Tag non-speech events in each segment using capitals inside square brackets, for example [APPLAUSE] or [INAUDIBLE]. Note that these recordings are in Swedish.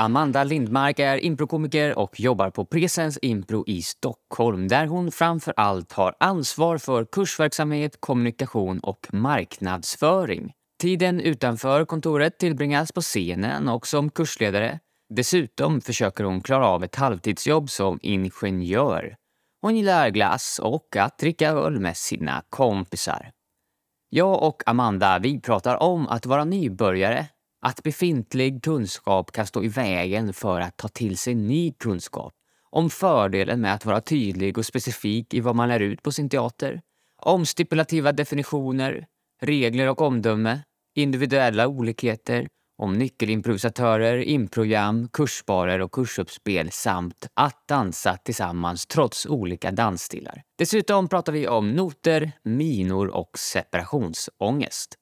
Amanda Lindmark är improkomiker och jobbar på Presens Impro i Stockholm där hon framför allt har ansvar för kursverksamhet, kommunikation och marknadsföring. Tiden utanför kontoret tillbringas på scenen och som kursledare. Dessutom försöker hon klara av ett halvtidsjobb som ingenjör. Hon gillar glass och att dricka öl med sina kompisar. Jag och Amanda vi pratar om att vara nybörjare, att befintlig kunskap kan stå i vägen för att ta till sig ny kunskap, om fördelen med att vara tydlig och specifik i vad man lär ut på sin teater, om stipulativa definitioner, regler och omdöme, individuella olikheter, om nyckelimprovisatörer, improgram, kursbarer och kursuppspel samt att dansa tillsammans trots olika dansstilar. Dessutom pratar vi om noter, minor och separationsångest.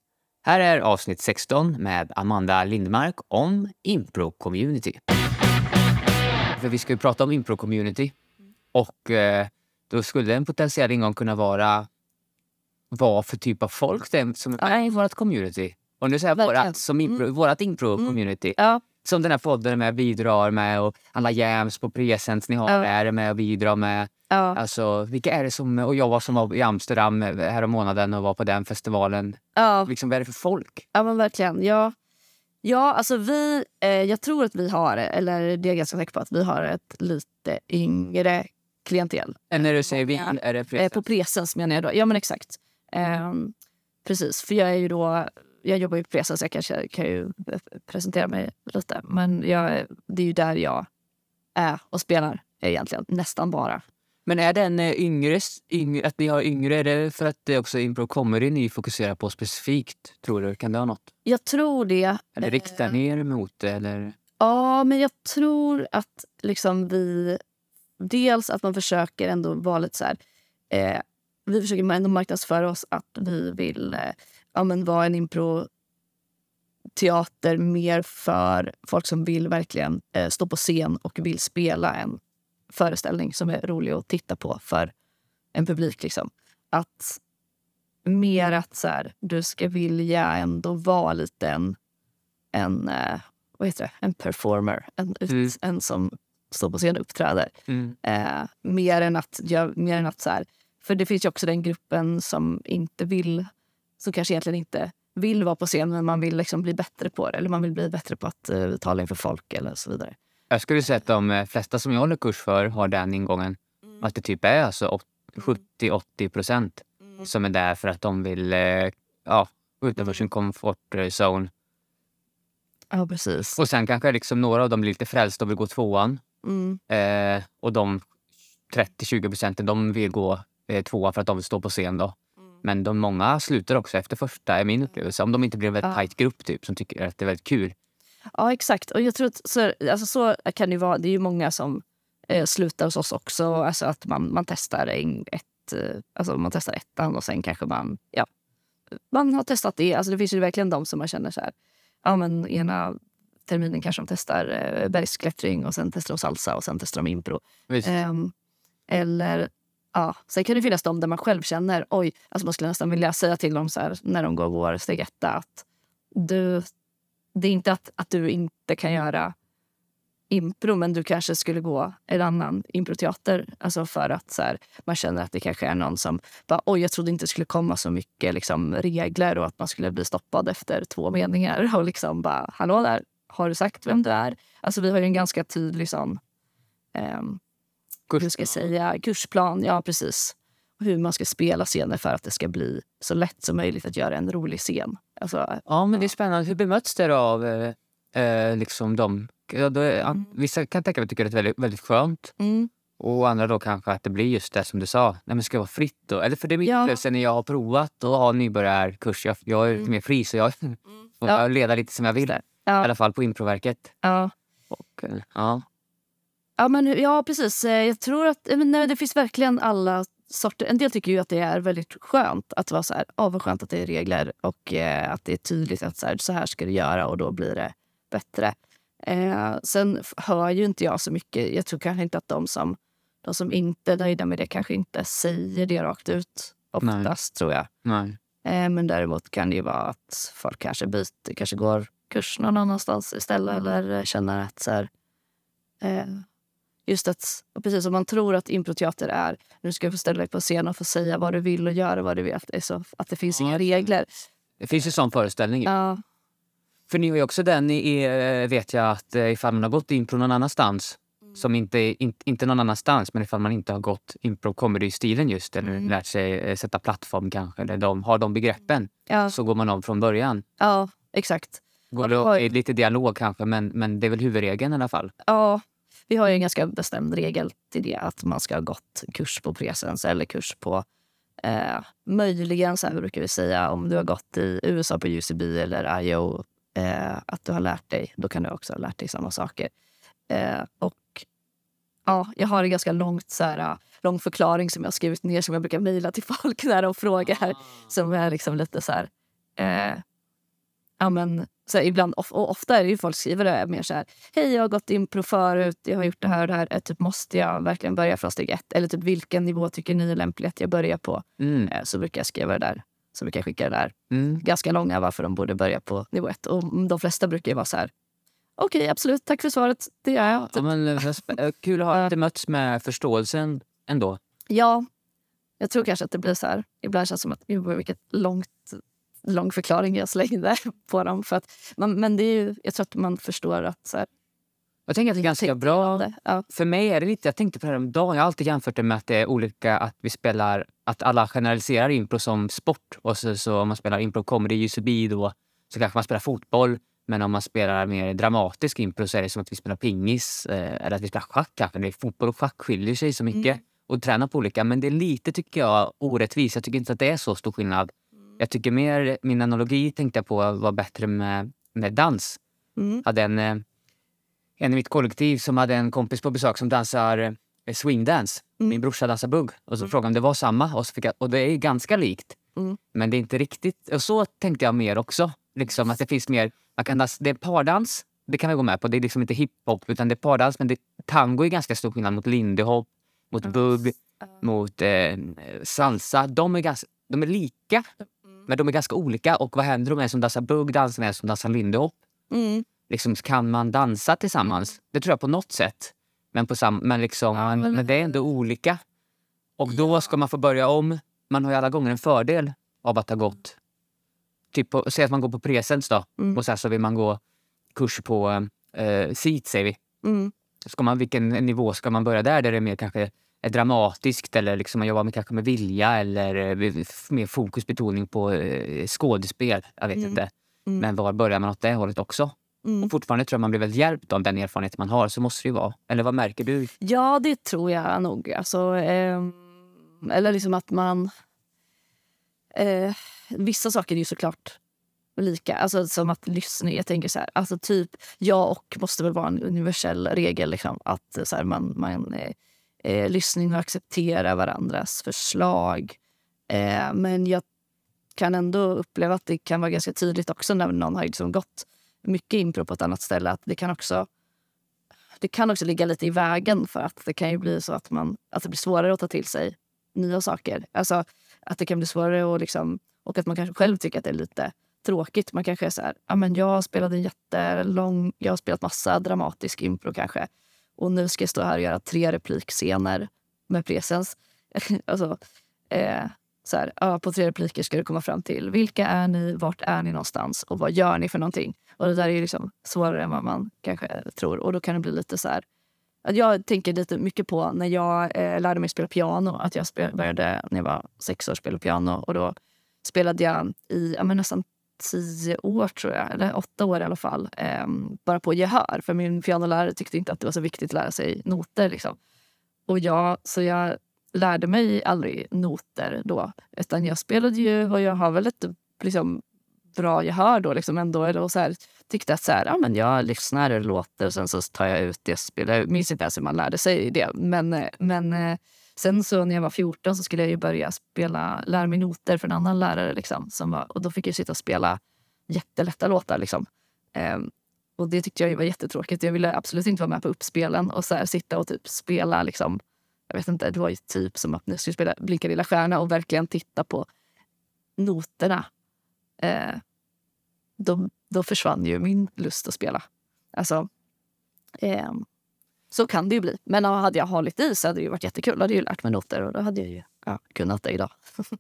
Här är avsnitt 16 med Amanda Lindmark om impro-community. För vi ska ju prata om impro-community och eh, då skulle en potentiell ingång kunna vara vad för typ av folk det är som är i vårt community. Och nu säger jag vårat, som impro, mm. vårat impro-community. Ja. Som den här podden med bidrar med och alla jams på presents ni har Ja. är med och bidrar med. Ja. Alltså, vilka är det som... Och jag var som var i Amsterdam här om månaden och var på den festivalen. Ja, Liksom, vad är det för folk? ja men verkligen. Ja, ja alltså vi, eh, jag tror att vi har, eller det är jag ganska säker på, att vi har ett lite yngre klientel. Än när du säger vi, Ja. är det Eh, present? på presens menar jag då. Ja men exakt. Ehm, precis, för jag är ju då, jag jobbar ju på presens, jag kanske kan ju presentera mig lite. Men jag, det är ju där jag är och spelar egentligen, nästan bara. Men är den eh, yngre, yngre, att ni har yngre, är det för att det också impro comedy ni fokuserar på specifikt? Tror du? Kan det ha något? Jag tror det. Eller riktar ni er mot det? Eller? Ja, men jag tror att liksom vi... Dels att man försöker ändå vara lite så här... Eh, vi försöker ändå marknadsföra oss att vi vill eh, ja, men vara en impro-teater mer för folk som vill verkligen eh, stå på scen och vill spela en föreställning som är rolig att titta på för en publik. Liksom. Att mer att så här, du ska vilja ändå vara lite en, en eh, vad heter det, en performer. En, Mm. en som står på scen och uppträder. Mm. Eh, mer än att, jag, mer än att så här, för det finns ju också den gruppen som inte vill, som kanske egentligen inte vill vara på scen men man vill liksom bli bättre på det. Eller man vill bli bättre på att uh, tala inför folk eller så vidare. Jag skulle säga att de flesta som jag håller kurs för har den ingången. Att det typ är alltså 70-80 procent som är där för att de vill eh, ja, utanför sin comfort eh. Ja, precis. Och sen kanske liksom några av dem blir lite frälsta och vill gå tvåan. Mm. Eh, och de 30-20 procenten de vill gå eh, tvåa för att de vill stå på scen. Då. Men de många slutar också efter första, är min upplevelse. Om de inte blir en väldigt Ja. tajt grupp typ, som tycker att det är väldigt kul. Ja, exakt. Och jag tror att så, alltså, så kan det vara. Det är ju många som eh, slutar hos oss också. Alltså att man, man testar en, ett, eh, alltså man testar ettan och sen kanske man, ja, man har testat det. Alltså det finns ju verkligen de som man känner så här, ja men ena terminen kanske de testar eh, bergsklättring och sen testar de salsa och sen testar de impro. Ehm, eller ja, sen kan det finnas de där man själv känner, oj, alltså man skulle nästan vilja säga till dem så här, när de går vår steg etta att du, det är inte att, att du inte kan göra impro men du kanske skulle gå en annan improteater. Alltså för att så här, man känner att det kanske är någon som bara, oj jag trodde inte det skulle komma så mycket liksom, regler och att man skulle bli stoppad efter två meningar. [LAUGHS] Och liksom bara, hallå där, har du sagt vem du är? Alltså vi har ju en ganska tydlig sån, ehm, hur ska jag säga, kursplan. Ja, precis. Och hur man ska spela scener för att det ska bli så lätt som möjligt att göra en rolig scen. Alltså, Ja, men det är spännande. Hur bemöts det av eh, eh, liksom de... Är, an- Vissa kan tänka mig tycker att det är väldigt, väldigt skönt. mm, Och andra då kanske att det blir just det som du sa. Nej, men ska vara fritt då? Eller för det är min Ja. upplevelse när jag har provat att ha nybörjarkurs. Jag, jag är lite mer fri så jag [LAUGHS] får Ja. leda lite som jag vill. I ja, alla fall på improverket. ja. Och, eh, ja. Ja, men, ja, precis. Eh, Jag tror att eh, nej, det finns verkligen alla sorter. En del tycker ju att det är väldigt skönt att vara så här, oh, vad skönt att det är regler och eh, att det är tydligt att så här, så här ska du göra och då blir det bättre. Eh, sen hör ju inte jag så mycket. Jag tror kanske inte att de som, de som inte är nöjda med det kanske inte säger det rakt ut oftast tror jag. Nej. Eh, men däremot kan det ju vara att folk kanske byter, kanske går kurs någon annanstans istället. Eller känner att så här, eh, just att, precis som man tror att improteater är, nu ska du få ställa dig på scen och få säga vad du vill och göra vad du vill. Att det, så, att det finns inga regler. Det finns ju sån föreställning. Ja, För ni har ju också den, i, eh, vet jag, att eh, ifall man har gått impro någon annanstans, som inte, in, inte någon annanstans, men ifall man inte har gått impro comedy-stilen just, eller Mm. lärt sig eh, sätta plattform kanske, eller de, har de begreppen, ja, så går man om från början. ja exakt. Går det i lite dialog kanske, men, men det är väl huvudregeln i alla fall. Ja, vi har ju en ganska bestämd regel till det. Att man ska ha gått kurs på presens eller kurs på... Eh, möjligen, så här brukar vi säga, om du har gått i USA på UCB eller IO, eh, att du har lärt dig, då kan du också ha lärt dig samma saker. Eh, och ja, jag har en ganska långt, så här, lång förklaring som jag skrivit ner som jag brukar mejla till folk [LAUGHS] när de frågar. Som är liksom lite så här... Eh, ja, men, så här, ibland, of, och ofta är det ju folk skriver det mer så här. Hej, jag har gått impro förut. Jag har gjort det här och det här. Eh, Typ, måste jag verkligen börja från steg ett? Eller typ, vilken nivå tycker ni är lämplig att jag börjar på? Mm. Eh, så brukar jag skriva det där. Så brukar jag skicka det där. Mm. Ganska långa varför de borde börja på nivå ett. Och de flesta brukar ju vara så här. Okej, absolut. Tack för svaret. Det gör jag. Ja, Typ. men, eh, kul att ha det mötts med förståelsen ändå. Ja, jag tror kanske att det blir så här. Ibland känns det som att gud, vilket långt, lång förklaring jag slängde på dem. För att, man, men det är ju, jag tror att man förstår att... Så här, Jag tänker att det är ganska bra det, ja. För mig är det lite, jag tänkte på det här om dagen, jag har alltid jämfört det med att det är olika, att vi spelar, att alla generaliserar impro som sport. Och så, så om man spelar impro comedy, UCB då, så kanske man spelar fotboll. Men om man spelar mer dramatisk impro så är det som att vi spelar pingis eh, eller att vi spelar schack kanske. Det är fotboll och schack skiljer sig så mycket och tränar på olika. Men det är lite, tycker jag, orättvist. Jag tycker inte att det är så stor skillnad. Jag tycker mer, min analogi tänkte jag på var bättre med, med dans. Mm. Hade en, eh, en i mitt kollektiv som hade en kompis på besök som dansar eh, swingdance. Mm. Min brorsa dansar bugg. Och så frågade jag om det var samma. Och, så fick jag, och det är ganska likt. Mm. Men det är inte riktigt. Och så tänkte jag mer också. Liksom att det finns mer, man kan dansa, det är pardans. Det kan vi gå med på. Det är liksom inte hiphop utan det är pardans. Men det, tango är ganska stor skillnad mot lindy hop, mot bugg, mot eh, salsa. De är, ganska, de är lika, men de är ganska olika. Och vad händer om en som dansar bugg dansar med en som dansar lindy hop? Mm. liksom, kan man dansa tillsammans? Det tror jag på något sätt. Men, på sam men, liksom, men- men det är ändå olika. Och då ska man få börja om. Man har ju alla gånger en fördel av att ha gått... Typ på, säg att man går på presens då. Mm. Och sen så vill man gå kurs på eh, SIT, säger vi. Mm. Ska man, vilken nivå ska man börja där? Där det är mer kanske är dramatiskt eller liksom man jobbar med, kanske med vilja eller eh, mer fokusbetoning på eh, skådespel. Jag vet Mm. inte. Mm. Men var börjar man åt det hållet också? Mm. Och fortfarande tror jag man blir väldigt hjälpt av den erfarenhet man har. Så måste det ju vara. Eller vad märker du? Ja, det tror jag nog. Alltså, ehm, eller liksom att man... Eh, vissa saker är ju såklart lika. Alltså som att lyssna. Jag tänker så här, alltså typ ja och måste väl vara en universell regel. Liksom, att så här, man, man eh, eh, lyssning och acceptera varandras förslag. Eh, men jag kan ändå uppleva att det kan vara ganska tydligt också när någon har liksom gått mycket impro på ett annat ställe. Att det kan också det kan också ligga lite i vägen för att det kan ju bli så att, man, att det blir svårare att ta till sig nya saker. Alltså att det kan bli svårare att liksom, och att man kanske själv tycker att det är lite tråkigt. Man kanske är så här, ja men jag spelade en jättelång, jag har spelat massa dramatisk impro kanske. Och nu ska jag stå här och göra tre replikscener med presens. [LAUGHS] alltså, eh, så här, ja, på tre repliker ska du komma fram till vilka är ni, vart är ni någonstans och vad gör ni för någonting? Och det där är ju liksom svårare än vad man kanske eh, tror. Och då kan det bli lite så här... Att jag tänker lite mycket på när jag eh, lärde mig spela piano. Att jag spel, började när jag var sex år spela piano. Och då spelade jag i ja, men nästan tio år, tror jag. Eller åtta år i alla fall. Eh, bara på gehör. För min pianolärare tyckte inte att det var så viktigt att lära sig noter. Liksom. Och jag, så jag lärde mig aldrig noter då. Utan jag spelade ju och jag har väl ett liksom, bra gehör då liksom ändå. Eller, och så här, tyckte att så här, ja, men jag lyssnar och låter och sen så tar jag ut det spelar. Jag minns inte ens hur man lärde sig det. Men, eh, men eh, sen så när jag var 14 så skulle jag ju börja spela, lära mig noter för en annan lärare. Liksom, som var, och då fick jag sitta och spela jättelätta låtar. Liksom. Ehm, och det tyckte jag ju var jättetråkigt. Jag ville absolut inte vara med på uppspelen och så här, sitta och typ spela liksom, jag vet inte, det var ju typ som att ni skulle spela Blinka lilla stjärna och verkligen titta på noterna. Eh, då, då försvann ju min lust att spela. Alltså, eh, så kan det ju bli. Men hade jag hållit i så hade det ju varit jättekul. Då hade jag lärt mig noter och då hade jag ju ja, kunnat det idag. [LAUGHS]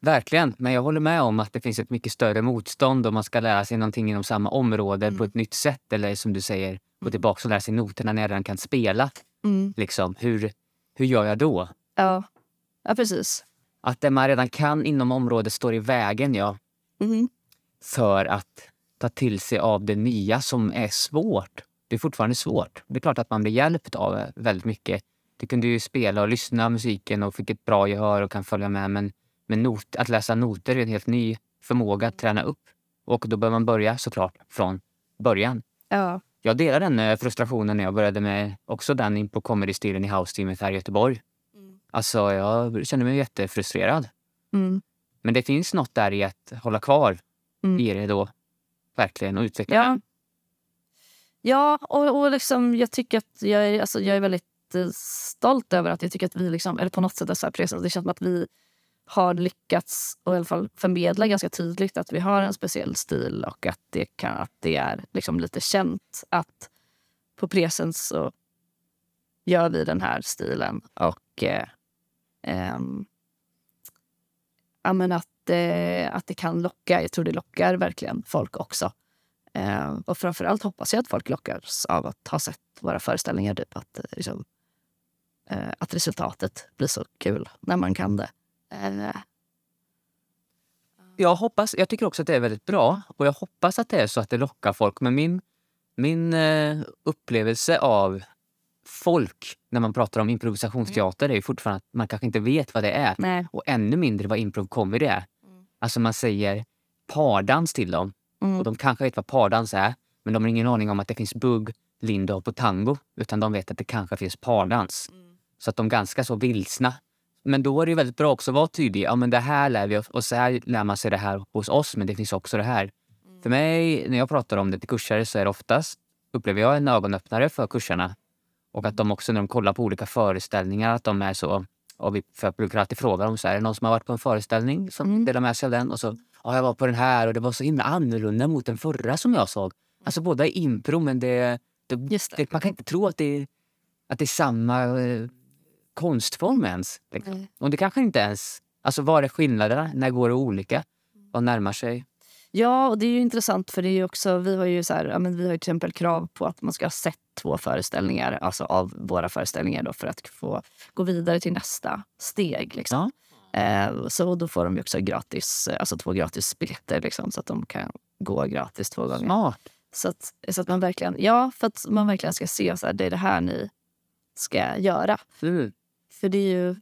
Verkligen, men jag håller med om att det finns ett mycket större motstånd om man ska lära sig någonting inom samma område mm. på ett nytt sätt. Eller som du säger, gå mm. tillbaka och lära sig noterna när jag redan kan spela. Mm. Liksom, hur, hur gör jag då? Ja. ja, precis. Att det man redan kan inom området står i vägen ja. Mm. för att ta till sig av det nya som är svårt. Det är fortfarande svårt. Det är klart att man blir hjälpt av väldigt mycket. Du kunde ju spela och lyssna musiken och fick ett bra gehör och kan följa med. Men, men not, att läsa noter är en helt ny förmåga att träna upp. Och då behöver man börja såklart från början. Ja. Jag delar den eh, frustrationen när jag började med också den in på comedy-stilen i house-teamet här i Göteborg. Mm. Alltså, jag kände mig jättefrustrerad. Mm. Men det finns något där i att hålla kvar mm. i det då. Verkligen, och utveckla ja. Ja, och, och liksom, jag tycker att jag är, alltså, jag är väldigt eh, stolt över att jag tycker att vi liksom, eller på något sätt är så här, precis, det känns som att vi har lyckats och i alla fall förmedla ganska tydligt att vi har en speciell stil och att det, kan, att det är liksom lite känt att på Presens så gör vi den här stilen. Och eh, eh, ja, att, eh, att det kan locka. Jag tror det lockar verkligen folk också. Eh, och framförallt hoppas jag att folk lockas av att ha sett våra föreställningar. Typ, att, liksom, eh, att resultatet blir så kul när man kan det. Eh. Jag hoppas, jag tycker också att det är väldigt bra och jag hoppas att det är så att det lockar folk. Men min, min eh, upplevelse av folk när man pratar om improvisationsteater mm. är fortfarande att man kanske inte vet vad det är. Nej. Och ännu mindre vad improv comedy är. Mm. Alltså man säger pardans till dem mm. och de kanske vet vad pardans är men de har ingen aning om att det finns bugg, lindy på tango. Utan de vet att det kanske finns pardans. Mm. Så att de är ganska så vilsna men då är det väldigt bra också att vara tydlig. Ja, men det här lär vi oss och så här lär man sig det här hos oss, men det finns också det här. Mm. För mig, när jag pratar om det till kursare så är det oftast, upplever jag, en ögonöppnare för kursarna. Och att de också när de kollar på olika föreställningar, att de är så... Och vi för jag brukar alltid fråga dem, så här, är det någon som har varit på en föreställning som mm. delar med sig av den? Och så, ja, jag var på den här och det var så himla annorlunda mot den förra som jag såg. Alltså båda är impro, men det, det, det, man kan inte tro att det, att det är samma eh, konstform ens. Liksom. Mm. Och det kanske inte ens... Alltså vad är skillnaderna? När går det olika? Vad närmar sig? Ja, och det är ju intressant för det är också, vi har ju så här, ja, men vi har till exempel krav på att man ska ha sett två föreställningar, alltså av våra föreställningar då, för att få gå vidare till nästa steg. Liksom. Ja. Eh, så då får de också gratis, alltså två gratis biljetter liksom, så att de kan gå gratis två gånger. Smart. Så att, så att man verkligen, ja, för att man verkligen ska se så här, det är det här ni ska göra. Mm. För det är ju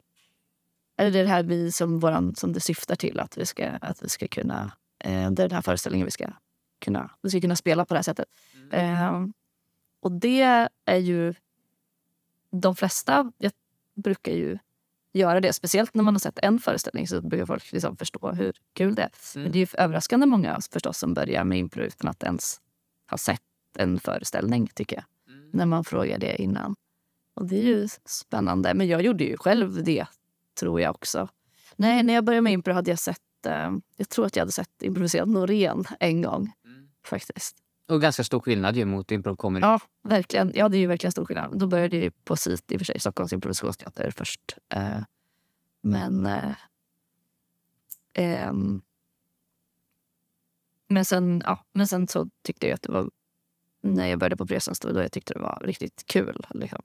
eller det här vi som, våran, som det syftar till. Att vi ska, att vi ska kunna... Eh, det är den här föreställningen vi ska kunna, vi ska kunna spela på det här sättet. Eh, och det är ju... De flesta jag brukar ju göra det. Speciellt när man har sett en föreställning så brukar folk liksom förstå hur kul det är. Mm. Men det är överraskande många förstås som börjar med impro utan att ens ha sett en föreställning, tycker jag. Mm. När man frågar det innan. Och det är ju spännande. Men jag gjorde ju själv det, tror jag också. Nej, när jag började med impro hade jag sett... Eh, jag tror att jag hade sett improviserad Norén en gång. Mm. faktiskt. Och ganska stor skillnad ju mot improv. Ja, verkligen. Ja, det är ju verkligen stor skillnad. Då började jag på SIT, i och för sig, Stockholms improvisationsteater först. Eh, men... Eh, eh, men, sen, ja, men sen så tyckte jag att det var... När jag började på Presens då, då jag tyckte det var riktigt kul. Liksom.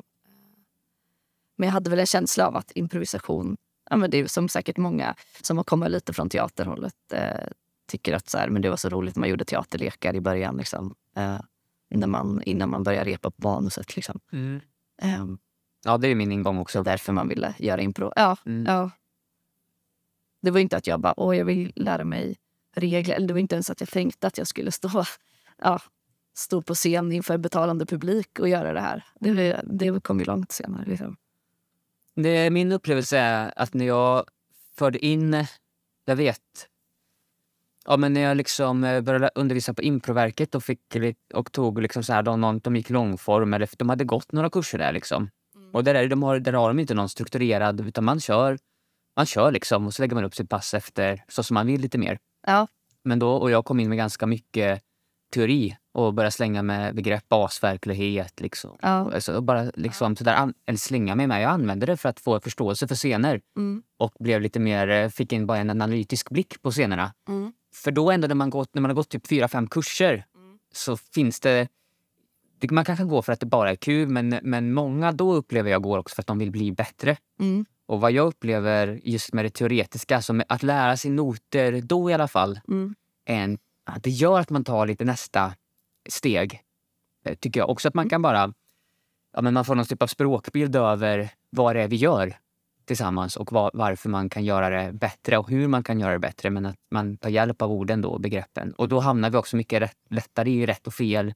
Men jag hade väl en känsla av att improvisation, ja, men det är som säkert många som har kommit lite från teaterhållet eh, tycker att så här, men det var så roligt när man gjorde teaterlekar i början. Liksom, eh, när man, innan man började repa på manuset. Liksom. Mm. Eh, ja, det är min ingång också. Därför man ville göra impro. Ja, mm. ja. Det var inte att jag bara, åh, jag vill lära mig regler. Eller det var inte ens att jag tänkte att jag skulle stå, [LAUGHS] ja, stå på scen inför betalande publik och göra det här. Det, det kom ju långt senare. Liksom. Det, min upplevelse är att när jag förde in, jag vet, ja, men när jag liksom eh, började undervisa på Improverket och, fick, och tog liksom så här, de, någon, de gick långform, eller de hade gått några kurser där. Liksom. Mm. Och där, de har, där har de inte någon strukturerad, utan man kör, man kör liksom och så lägger man upp sitt pass efter så som man vill lite mer. Ja. Men då, och jag kom in med ganska mycket teori och började slänga med begrepp basverklighet. Liksom. Ja. Alltså, och bara liksom, sådär, an- eller slänga mig med. Jag använde det för att få förståelse för scener Mm. och blev lite mer, eh, fick in bara en analytisk blick på scenerna. Mm. För då ändå när man, gått, när man har gått typ fyra, fem kurser så finns det... Man kanske går för att det bara är kul men, men många då upplever jag går också för att de vill bli bättre. Mm. Och vad jag upplever just med det teoretiska, som att lära sig noter då i alla fall, Mm. en, att det gör att man tar lite nästa steg. Eh, Tycker jag. Också att man kan bara... Ja, men man får någon typ av språkbild över vad det är vi gör tillsammans och var, varför man kan göra det bättre och hur man kan göra det bättre. Men att man tar hjälp av orden då, begreppen. Och då hamnar vi också mycket rätt, lättare i rätt och fel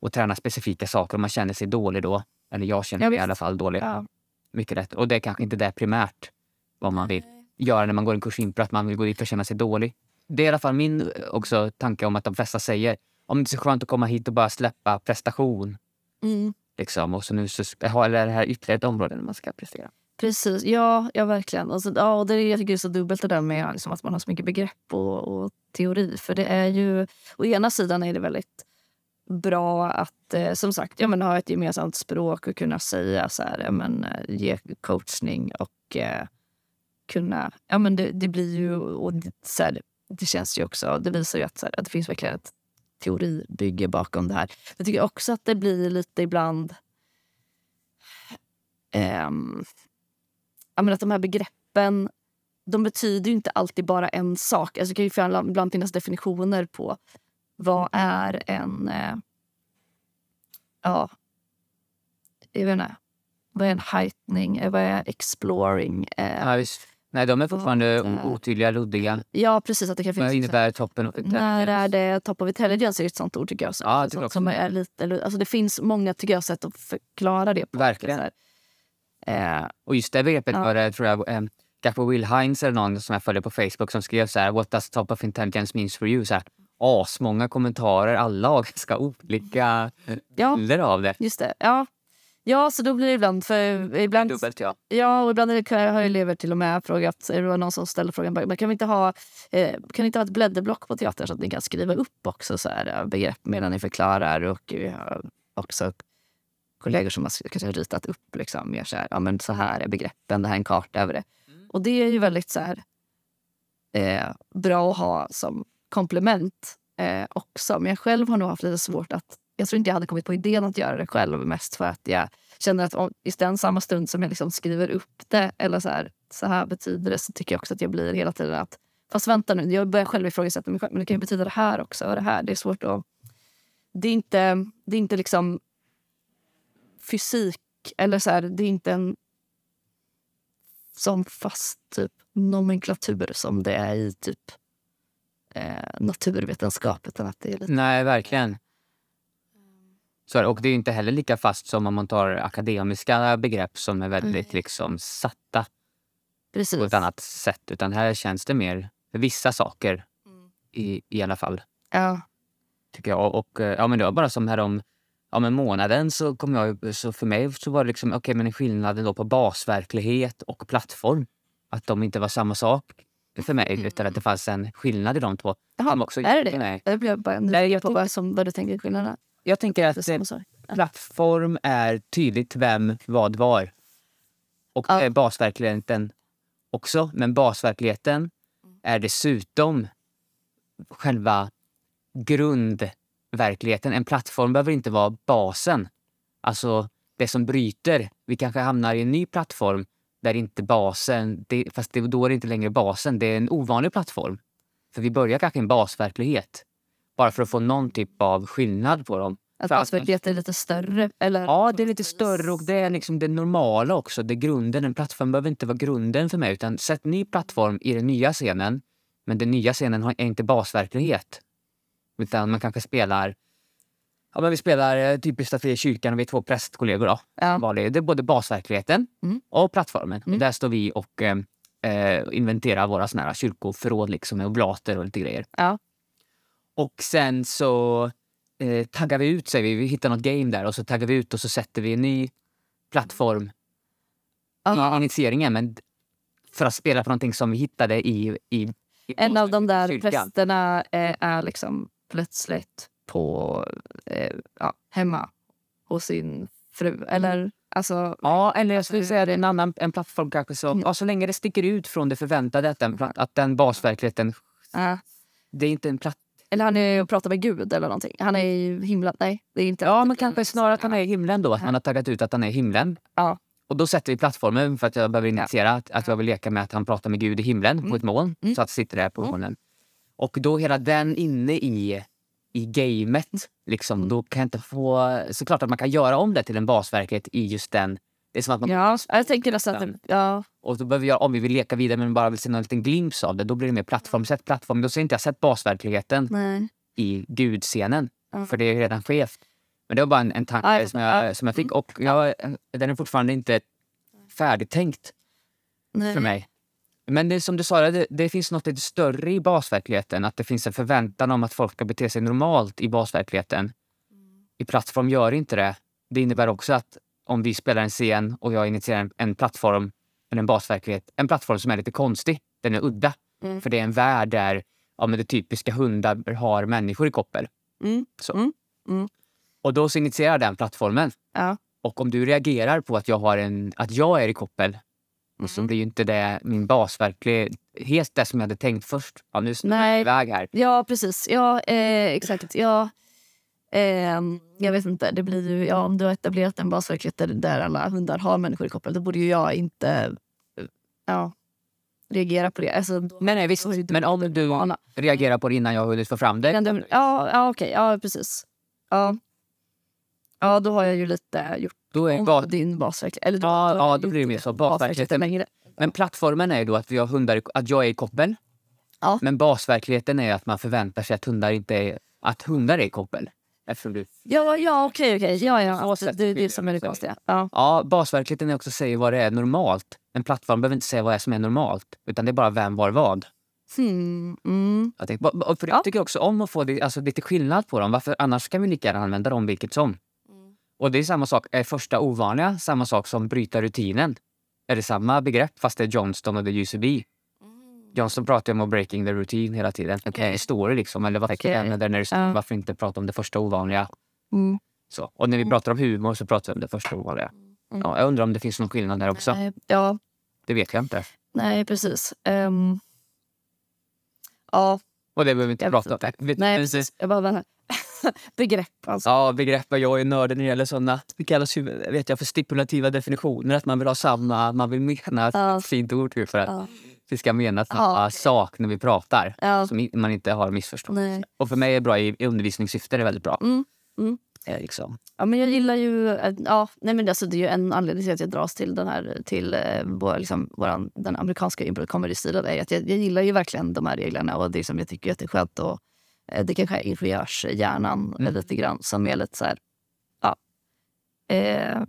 och tränar specifika saker om man känner sig dålig då. Eller jag känner Ja, mig i alla fall dålig. Ja. Mycket rätt. Och det är kanske inte det primärt vad man vill göra när man går en kurs impro, att man vill gå dit och känna sig dålig. Det är i alla fall min eh, också tanke om att de flesta säger om det är så skönt att komma hit och bara släppa prestation. Mm. Liksom. Och så nu så, eller är det här ytterligare ett område där man ska prestera. Precis, ja, ja verkligen. Alltså, ja, och det är, jag tycker det är så dubbelt det där med liksom, att man har så mycket begrepp och, och teori. För det är ju, å ena sidan är det väldigt bra att eh, som sagt ja, men ha ett gemensamt språk och kunna säga så här, ja, men, eh, ge coachning och eh, kunna... Ja, men det, det blir ju... Och det, så här, det känns ju också... Det visar ju att, så här, att det finns verkligen ett teoribygge bakom det här. Jag tycker också att det blir lite ibland... ehm, ja, men att de här begreppen de betyder inte alltid bara en sak. Alltså det kan ju ibland finnas definitioner på vad är en... Eh, ja, jag vet inte. Vad är en heightening? Eh, Vad är exploring? Eh, Ja, visst. Nej, de är fortfarande Vad- otydliga, luddiga. ja, precis. att det kan Vad finnas innebär toppen of När är det top of intelligence är ett sånt ord tycker jag. Så, Ja, det också. som är lite, alltså det finns många tycker jag, sätt att förklara det på. Verkligen. Eh, Och just det begreppet Ja. var det, tror jag, eh, kanske Will Hines eller någon som jag följer på Facebook som skrev så här, What does top of intelligence means for you? Så här, asmånga kommentarer, alla har ganska olika eh, Ja. bilder av det. just det. Ja. ja, så då blir det ibland... För ibland Dubbelt ja. Ja, och ibland har elever till och med frågat, det var någon som ställde frågan, men kan vi inte ha, eh, kan inte ha ett blädderblock på teatern så att ni kan skriva upp också så här, eh, begrepp medan ni förklarar? Och vi har också kollegor som har kanske ritat upp liksom, mer så här, ja men så här är begreppen, det här är en karta över det. Och det är ju väldigt så här, eh, bra att ha som komplement eh, också. Men jag själv har nog haft lite svårt att, jag tror inte jag hade kommit på idén att göra det själv mest för att jag känner att om, i den samma stund som jag liksom skriver upp det eller så här, så här betyder det så tycker jag också att jag blir hela tiden att fast vänta nu, jag börjar själv ifrågasätta mig själv men det kan ju betyda det här också och det här. Det är svårt att... Det är inte, det är inte liksom fysik eller så här, det är inte en sån fast typ nomenklatur som det är i typ eh, naturvetenskap utan att det är lite... Nej, verkligen. Så, och det är inte heller lika fast som om man tar akademiska begrepp som är väldigt liksom satta Precis. på ett annat sätt. Utan här känns det mer för vissa saker i, i alla fall. Ja. tycker jag. Och, eh, ja, men det var bara som här om ja, men månaden så kom jag så för mig så var det liksom okej men skillnaden då på basverklighet och plattform. Att de inte var samma sak för mig utan att det fanns en skillnad i de två. Jaha, också är det det? Nej. Jag blev bara Nej, jag på vad, som, vad du tänker är skillnaderna. Jag tänker att eh, plattform är tydligt vem, vad, var. Och Ja. eh, basverkligheten också. Men basverkligheten är dessutom själva grundverkligheten. En plattform behöver inte vara basen. Alltså det som bryter. Vi kanske hamnar i en ny plattform där inte basen, det, fast det, då är det inte längre basen, det är en ovanlig plattform. För vi börjar kanske i en basverklighet. Bara för att få någon typ av skillnad på dem. Att basverkligheten är lite större? Eller? Ja, det är lite större och det är liksom det normala också. Det grunden. En plattform behöver inte vara grunden för mig. Utan sätt ny plattform i den nya scenen. Men den nya scenen är inte basverklighet. Utan man kanske spelar... Ja, men vi spelar eh, typiskt att vi är i kyrkan och vi är två prästkollegor. Då. Ja. Det, är både basverkligheten Mm. och plattformen. Mm. Och där står vi och eh, eh, inventerar våra såna här kyrkoförråd liksom, med oblater och lite grejer. Ja. Och sen så eh, taggar vi ut, säger vi. Vi hittar något game där och så taggar vi ut och så sätter vi en ny plattform Ja. i initieringen. Men för att spela på någonting som vi hittade i, i, en av de där Kyrkan. prästerna eh, är liksom plötsligt på eh, ja, hemma hos sin fru. Eller alltså... Ja, eller jag skulle säga det en annan en plattform kanske. Så, ja, så länge det sticker ut från det förväntade, att den, att den basverkligheten, eh, det är inte en platt... eller han är och pratar med Gud eller någonting. Han är i himlen. Nej, det är inte. Ja, men kanske snarare att han är i himlen då. Att man har taggat ut att han är i himlen. Ja. Och då sätter vi plattformen för att jag behöver initiera att, att jag vill leka med att han pratar med Gud i himlen på ett moln. Mm. Så att det sitter där på molnen. Och då hela den inne i, i gamet, liksom, Mm. då kan jag inte få... Såklart att man kan göra om det till en basverklighet i just den. Det är som att man Ja, jag tänker nästan att... Ja, Och då behöver jag, om vi vill leka vidare men bara vill se någon liten glimt av det, då blir det mer plattform. Sett plattform, då ser inte jag sett basverkligheten nej. i gudscenen. Ja. För det är redan skevt. Men det var bara en, en tanke som, jag, ja. som jag fick. Och jag, den är fortfarande inte färdigtänkt nej. för mig. Men det som du sa, det, det finns något lite större i basverkligheten. Att det finns en förväntan om att folk ska bete sig normalt i basverkligheten. I plattform gör inte det. Det innebär också att om vi spelar en scen och jag initierar en, en plattform, eller en basverklighet, en plattform som är lite konstig, den är udda. Mm. För det är en värld där ja, men det typiska hundar har människor i koppel. Mm. Så. Mm. Mm. Och då så initierar den plattformen. Ja. Och om du reagerar på att jag, har en, att jag är i koppel så Mm. blir ju inte det min basverklighet det som jag hade tänkt först. Ja, nu Nej. iväg här. Ja, precis. Ja, eh, exakt. Ja, ehm, jag vet inte. Det blir ju, ja, om du har etablerat en basverklighet där, där alla hundar har människor koppel, då borde ju jag inte eh, ja, reagera på det. Alltså, då, Nej, nej, visst. Men om du reagerar på det innan jag har hunnit få fram det- Ja, ja okej. Ja, precis. Ja. Ja, då har jag ju lite gjort Då är om bas, din basverklighet. Eller då, Ja, har ja, då blir det mer så. basverkligheten längre. men plattformen är då att, vi har hundar, i- att jag är i koppel. Ja. Men basverkligheten är att man förväntar sig att hundar inte är, att hundar är i koppel. Eftersom du Ja, ja okej, okej. Ja, ja. Alltså, sätt det är det det som är det konstiga. Ja. Ja, basverkligheten är också att säga vad det är normalt. En plattform behöver inte säga vad det är som är normalt. Utan det är bara vem, var, vad. Hmm, mm. Jag, tänkte, för jag tycker också om att få det, alltså, lite skillnad på dem. Varför, annars kan vi lika gärna använda dem vilket som. Och det är samma sak, är första ovanliga samma sak som bryta rutinen? Är det samma begrepp fast det är Johnston och det used to be? Johnston pratar ju om breaking the routine hela tiden. Står det liksom? Eller varför, okay. när det, Ja. varför inte prata om det första ovanliga? Mm. Så. Och när vi pratar om humor så pratar vi om det första ovanliga. Ja, jag undrar om det finns någon skillnad där också. Nej, Ja, Det vet jag inte. nej precis. Ehm, ja, Och det behöver vi inte Jag prata om. nej, precis. Jag bara, [LAUGHS] begrepp alltså. Ja, begrepp. Jag är nörden när det gäller sådana. Det kallas ju, vet jag, för stipulativa definitioner. Att man vill ha samma, man vill mena ett Ja. fint ord för att Ja. vi ska mena samma Ja. sak när vi pratar. Ja. Som man inte har missförstått. Nej. Och för mig är det bra i undervisningssyfte. är det väldigt bra. Mm, mm. Eh, Liksom. Ja, men jag gillar ju... eh, Ja, nej, men alltså, det är ju en anledning till att jag dras till den här till eh, vår, liksom, våran, den amerikanska impro comedy-stilen. är att Jag, jag gillar ju verkligen de här reglerna och det är som jag tycker att det är skönt. Eh, det kanske är ingenjörshjärnan Mm. lite grann som är lite så här... Ja, eh,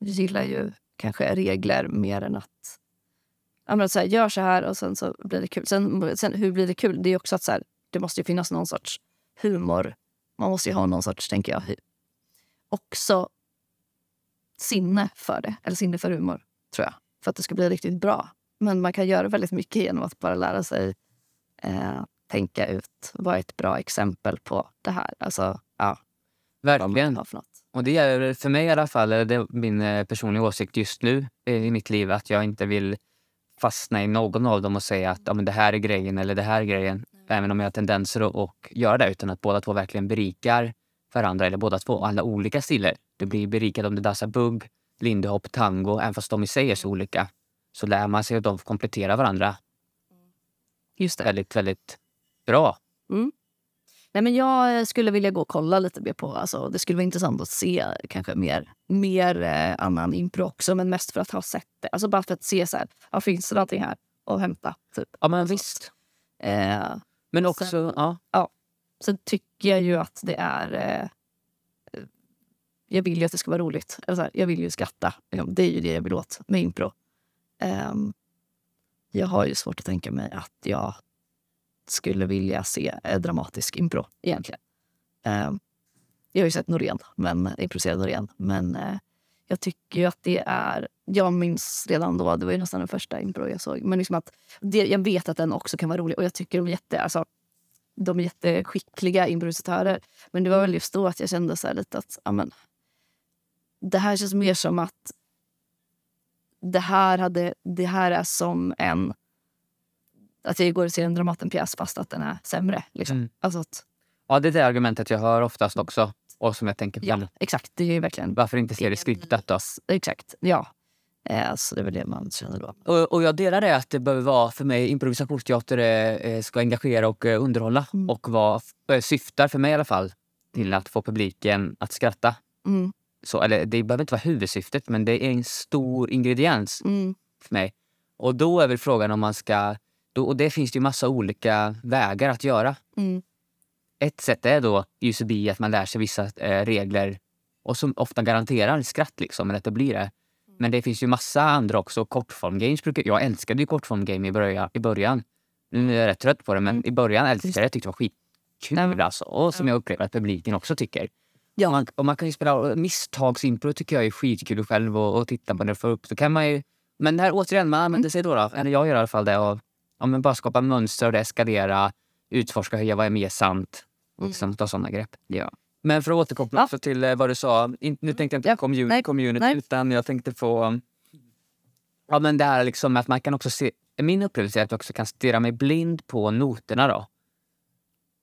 gillar ju kanske regler mer än att... Ja, men så här, gör så här och sen så blir det kul. Sen, sen hur blir det kul? Det är också att så här, det måste ju finnas någon sorts humor. Man måste ju ha någon sorts, tänker jag, också sinne för det. Eller sinne för humor, tror jag. För att det ska bli riktigt bra. Men man kan göra väldigt mycket genom att bara lära sig eh, tänka ut vad är ett bra exempel på det här. Alltså, ja, Verkligen. Och det är för mig i alla fall, det är min eh, personliga åsikt just nu i mitt liv, att jag inte vill fastna i någon av dem och säga att ja, men det här är grejen eller det här är grejen. Även om jag har tendenser att att göra det utan att båda två verkligen berikar varandra eller båda två, alla olika stilar. Du blir berikad om du dansar bugg, lindy hop, tango, även fast de i sig är så olika. Så lär man sig att de kompletterar varandra Just det. väldigt, väldigt bra. Nej, men jag skulle vilja gå och kolla lite mer på... Alltså, det skulle vara intressant att se kanske mer, mer eh, annan impro också, men mest för att ha sett det. Alltså bara för att se så här, ja, finns det någonting här att hämta? Typ. Ja men visst. Eh, Men också, ja. Sen tycker jag ju att det är... Eh, jag vill ju att det ska vara roligt. Eller så här, jag vill ju skratta. Det är ju det jag vill åt med impro. Ehm, jag har ju svårt att tänka mig att jag skulle vilja se dramatisk impro egentligen. Eh, jag har ju sett Norén, men, improviserad Norén. Men eh, jag tycker ju att det är... Jag minns redan då, det var ju nästan den första impro jag såg. Men liksom att det, jag vet att den också kan vara rolig och jag tycker de är jätte... Alltså, de är jätteskickliga improvisatörer. Men det var väl just då att jag kände så lite att amen, det här känns mer som att det här, hade, det här är som en... Att jag går och ser en Dramatenpjäs fast att den är sämre. Liksom. Mm. Alltså att, Ja, det är det argumentet jag hör oftast också. Och som jag tänker, ja, exakt. Det är ju verkligen... varför inte se det skriptat då? Exakt, ja. Eh, så det är väl det man känner då. Och, och jag delar det att det behöver vara, för mig, improvisationsteater eh, ska engagera och eh, underhålla. Mm. Och vad, eh, syftar, för mig i alla fall, till att få publiken att skratta. Mm, Så, eller det behöver inte vara huvudsyftet, men det är en stor ingrediens mm, för mig. Och då är väl frågan om man ska... Då, och det finns det ju massa olika vägar att göra. mm, Ett sätt är då UCB, att man lär sig vissa eh, regler och som ofta garanterar skratt, liksom, eller att det blir det. Men det finns ju massa andra också. Kortform-games brukar... Jag älskade ju kortform-game i början, i början. Nu är jag rätt trött på det, men i början älskade jag det. Tyckte det var skitkul Nej, alltså. Och som jag upplever att publiken också tycker. Ja. Man, och man kan ju spela misstagsimpro tycker jag är skitkul själv och, och titta på det. För upp. Då kan man ju, men det här återigen, man använder sig då, då eller jag gör i alla fall det, och ja, men bara skapa mönster och eskalera, utforska, höja, vad är mer sant? Och liksom ta sådana grepp. ja. Men för att återkoppla Ja. till eh, vad du sa. In, nu tänkte jag inte Ja. community, Nej. community Nej. utan jag tänkte på ja, men det här liksom att man kan också se... Min upplevelse är att jag också kan stirra mig blind på noterna då.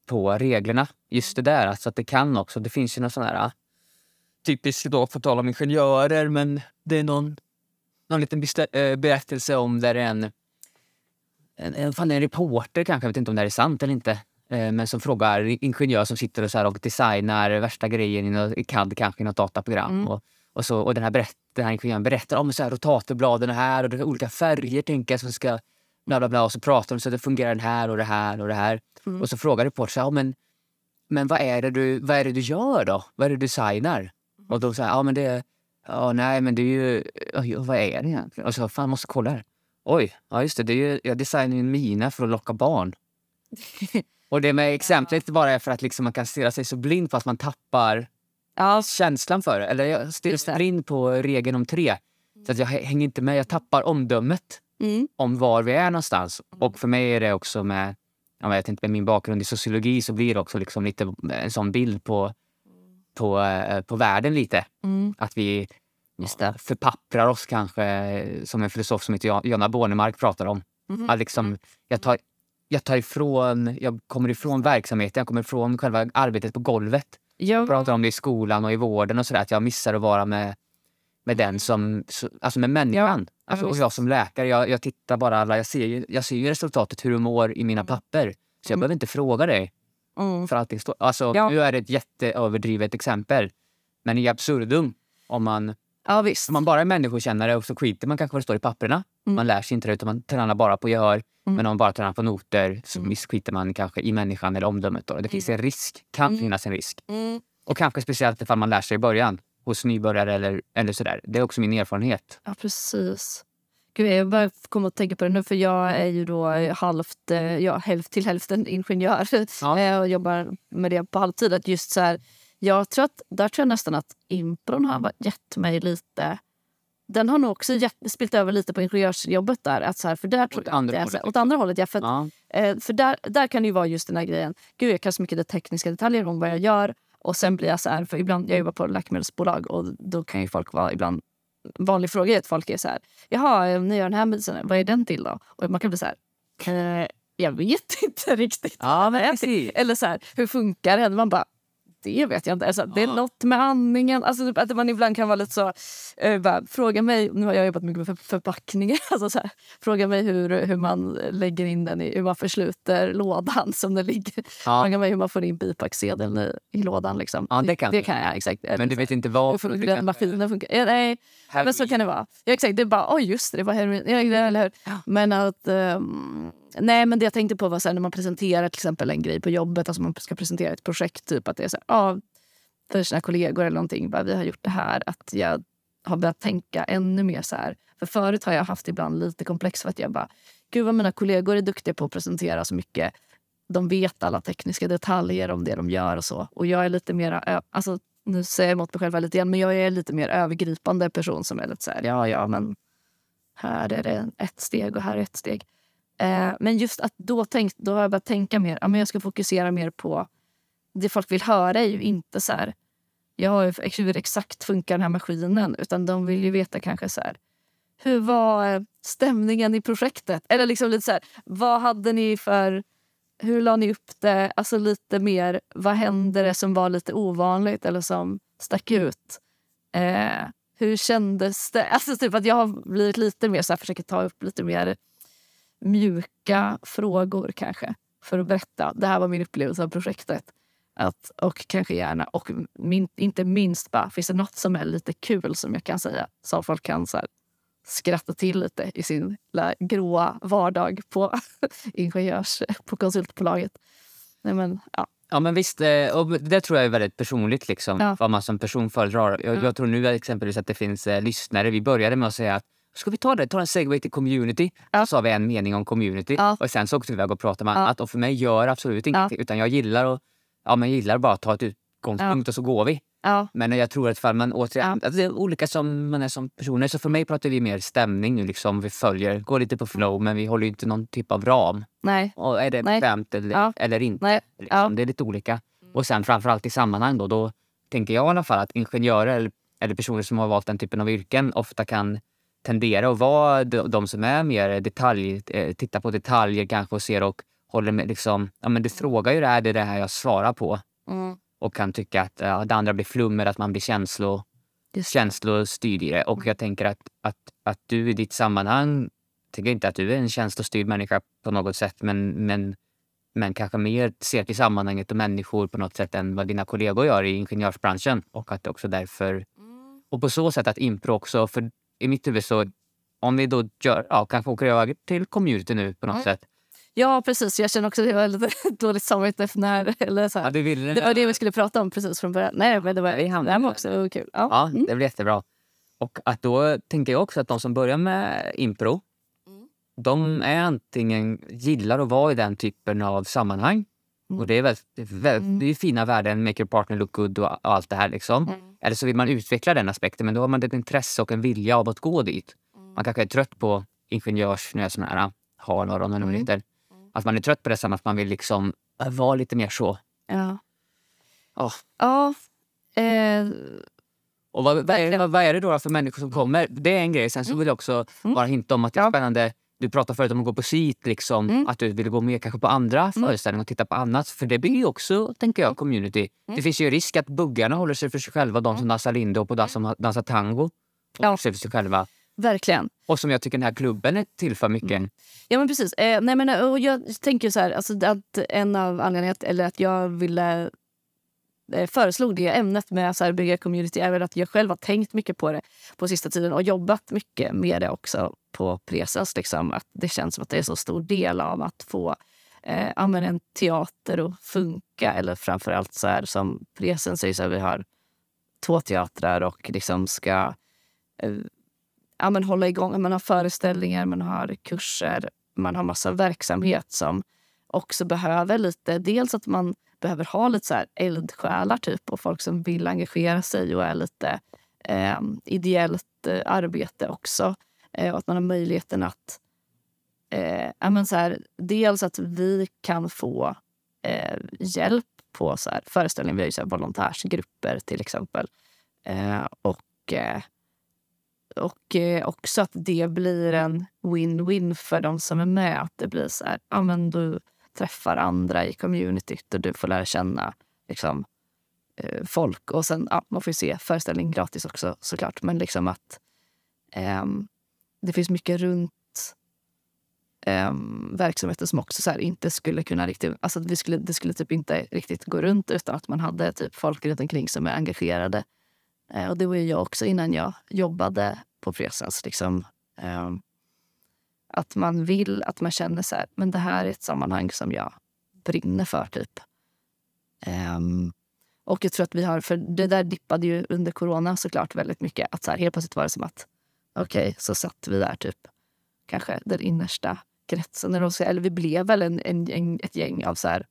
På reglerna. Just det där, alltså att det kan också. Det finns ju någon sån här... Typiskt då, för att tala om ingenjörer, men det är någon, någon liten eh, berättelse om där en, en, fan, en reporter kanske, jag vet inte om det här är sant eller inte, eh, men som frågar ingenjör som sitter och, så och designar värsta grejen i, CAD, kanske i något dataprogram. Mm. Och, och, så, och den här, berätt, den här ingenjören berättar om så här, rotatorbladen är här och det olika färger tänker jag som ska bla bla bla och så pratar de så att det fungerar den här och det här och det här. Mm. Och så frågar reportern, ja, men, men vad, är det du, vad är det du gör då? Vad är det du designar? Och då säger ja men det, ja nej men det är ju, vad är det egentligen? Och så, fan måste kolla här. Oj, ja just det, det är ju, jag designar ju en mina för att locka barn. [LAUGHS] Och det med exemplet bara är för att liksom man kan stirra sig så blind på att man tappar Ja, känslan för det. Eller jag stirrar sig blind på regeln om tre. Så att jag hä- hänger inte med, jag tappar omdömet mm, om var vi är någonstans. Och för mig är det också med, jag vet inte, med min bakgrund i sociologi så blir det också liksom lite en sån bild på, på, eh, på världen lite. mm. Att vi Just det. förpapprar oss kanske, som en filosof som heter Jonna Bornemark pratar om. Mhm. Att liksom, jag, tar, jag tar ifrån, jag kommer ifrån verksamheten, jag kommer ifrån själva arbetet på golvet. Jag Ja, pratar om det i skolan och i vården och sådär, att jag missar att vara med, med den som, så- alltså med människan. Ja, alltså, och jag som läkare, jag, jag tittar bara alla, jag ser, ju, jag ser ju resultatet hur du mår i mina papper. Så jag Mm. behöver inte fråga dig mm. för allting står. Alltså, Ja. Nu är det ett jätteöverdrivet exempel. Men i absurdum, om man, ja visst. om man bara är människokännare och så skiter man kanske vad det står i papperna. Mm. Man lär sig inte det utan man tränar bara på gehör. Mm. Men om man bara tränar på noter så Mm. missskiter man kanske i människan eller omdömet. Då. Det finns en risk, kan Mm. finnas en risk. Mm. Och kanske speciellt ifall man lär sig i början hos nybörjare eller, eller sådär. Det är också min erfarenhet. Ja, precis. Gud, jag bara kommer att tänka på det nu, för jag är ju då halvt, eh, ja, hälft till hälften ingenjör Ja. eh, och jobbar med det på halvtid. Att just så här, jag tror att, där tror jag nästan att impron har gett mig lite... Den har nog också gett, spilt över lite på ingenjörsjobbet där. Att så här, för där tror Åt jag andra hållet, åt andra hållet. Ja, för, att, Ja. eh, för där, där kan det ju vara just den här grejen. Gud, jag kan så mycket det tekniska detaljer om vad jag gör. Och sen blir jag så här, för ibland, jag jobbar på läkemedelsbolag och då kan ju folk vara ibland vanlig fråga är att folk är så här, jaha, om ni gör den här medicinen, vad är den till då? Och man kan bli så här, eh, jag vet [LAUGHS] inte riktigt. Ja, men. [LAUGHS] Eller så här, hur funkar den? Man bara, det vet jag inte. Alltså, det är något med andningen. Alltså, typ att man ibland kan vara lite så... Eh, bara, fråga mig, nu har jag jobbat mycket med för, förpackningar. [LAUGHS] Alltså, så här, fråga mig hur, hur man lägger in den i, hur man försluter lådan som den ligger. Ja. Fråga mig hur man får in bipacksedeln i, i lådan. Liksom. Ja, det kan det du. kan jag. Exakt. Men du vet inte hur, vad... fun- hur den maskinen funkar. Ja, nej, men så kan det vara. Ja, exakt. Det är bara, oj just det, det var heroin. Ja, eller hur? Men att... ehm, nej, men det jag tänkte på var så här, när man presenterar till exempel en grej på jobbet, alltså man ska presentera ett projekt, typ att det är så här, ah, för sina kollegor eller någonting, bara, vi har gjort det här, att jag har börjat tänka ännu mer så här. För förut har jag haft ibland lite komplex för att jag bara, gud vad mina kollegor är duktiga på att presentera så mycket. De vet alla tekniska detaljer om det de gör och så. Och jag är lite mer, alltså nu säger jag emot mig själv lite igen, men jag är lite mer övergripande person som är lite så här, ja, ja, men här är det ett steg och här är ett steg. Eh, men just att då, tänk, då har jag börjat tänka mer, ja, men jag ska fokusera mer på det folk vill höra är ju inte så här, ja, hur exakt funkar den här maskinen, utan de vill ju veta kanske så här, hur var stämningen i projektet? Eller liksom lite så här, vad hade ni för... Hur la ni upp det? Alltså lite mer, vad hände det som var lite ovanligt eller som stack ut? Eh, hur kändes det? Alltså typ att jag har blivit lite mer så här, försöker ta upp lite mer mjuka frågor kanske för att berätta. Det här var min upplevelse av projektet. Att, och kanske gärna, och min, inte minst bara, finns det något som är lite kul som jag kan säga? Som folk kan så här, skratta till lite i sin gråa vardag på [LAUGHS] ingenjörs på konsultbolaget. Nej, men, ja. Ja men visst, eh, och det tror jag är väldigt personligt liksom, ja. vad man som person föredrar. Jag, jag tror nu exempelvis att det finns eh, lyssnare. Vi började med att säga att ska vi ta det, ta en segway till community? Ja. Så sa vi en mening om community ja. och sen så åkte vi iväg och pratade med ja. annat. Och för mig gör absolut ingenting. Utan jag gillar att ja, men gillar bara att ta ett utgångspunkt och så går vi. Ja. Men jag tror att man återigen, alltså det är olika som man är som personer. Så för mig pratar vi mer stämning nu. Liksom. Vi följer, går lite på flow men vi håller inte någon typ av ram. Nej. Och är det bekvämt eller, eller inte? Liksom. Det är lite olika. Och sen framförallt i sammanhang då, då tänker jag i alla fall att ingenjörer eller, eller personer som har valt den typen av yrken ofta kan tendera att vara de, de som är mer detalj, eh, tittar på detaljer kanske och ser och håller med. Liksom, ja, men du frågar ju det här, det är det här jag svarar på. Mm och kan tycka att ja, det andra blir flummer, att man blir känslo, känslostyrd i det. Och mm. jag tänker att, att, att du i ditt sammanhang, tycker inte att du är en känslostyrd människa på något sätt, men, men, men kanske mer ser till sammanhanget och människor på något sätt än vad dina kollegor gör i ingenjörsbranschen. Och att också därför... Mm. Och på så sätt att impro också, för i mitt huvud så om vi då gör, ja, kanske åker över till community nu på något mm. sätt Ja, precis. Jag känner också att det var lite [LAUGHS] dåligt samvete. När, eller så ja, du ville det var det vi skulle prata om precis från början. Nej, men det var, det här var också kul. Ja, ja mm. det blir jättebra. Och att då tänker jag också att de som börjar med impro, mm. de är antingen gillar att vara i den typen av sammanhang. Mm. Och det är, väldigt, väldigt, mm. det är fina värden, make your partner look good och, allt det här. Liksom. Mm. Eller så vill man utveckla den aspekten, men då har man ett intresse och en vilja av att gå dit. Mm. Man kanske är trött på ingenjörs, såna här, har vad de nu mm. heter att man är trött på det att man vill liksom vara lite mer så. Ja. Oh. Ja. Eh. Och vad, vad, är, vad är det då för människor som kommer? Det är en grej. Sen så mm. vill jag också mm. bara hinta om att det är spännande. Du pratade förut om att gå på SIT, liksom, mm. att du vill gå med kanske på andra mm. föreställningar och titta på annat. För det blir ju också, tänker jag, community. Mm. Det finns ju risk att buggarna håller sig för sig själva, de som mm. dansar lindo och de som dansar tango. Håller sig för sig själva. Verkligen. Och som jag tycker den här klubben tillför mycket. Mm. Ja men precis. Eh, nej, men, och jag tänker så här, alltså, att en av anledningarna eller att jag ville eh, Eh, föreslog det ämnet med att bygga community är väl att jag själv har tänkt mycket på det på sista tiden och jobbat mycket med det också på Presas. Liksom, att det känns som att det är så stor del av att få eh, en teater att funka. Eller framförallt så här som Presen säger, så här, vi har två teatrar och liksom ska eh, ja, men hålla igång. Man har föreställningar, man har kurser, man har massa verksamhet som också behöver lite... Dels att man behöver ha lite så här eldsjälar typ, och folk som vill engagera sig och är lite eh, ideellt eh, arbete också. Eh, och att man har möjligheten att... Eh, men så här, dels att vi kan få eh, hjälp på så här, föreställningar. Vi har ju så här volontärsgrupper till exempel. Eh, och eh, och eh, också att det blir en win-win för de som är med. Att det blir så här, ja, men du träffar andra i communityt och du får lära känna liksom, eh, folk. Och sen, ja, man får se föreställning gratis också såklart. Men liksom att eh, det finns mycket runt eh, verksamheten som också så här, inte skulle kunna riktigt... Alltså det skulle, det skulle typ inte riktigt gå runt utan att man hade typ folk runt omkring som är engagerade Eh, och det var ju jag också innan jag jobbade på Presens. Liksom, eh, att man vill, att man känner så här, men det här är ett sammanhang som jag brinner för. typ. Um, och jag tror att vi har, för det där dippade ju under corona såklart väldigt mycket. Att så här, helt plötsligt var det som att, okej, okay, så satt vi där typ, kanske den innersta kretsen. Eller, eller vi blev väl en, en, en, ett gäng av så här,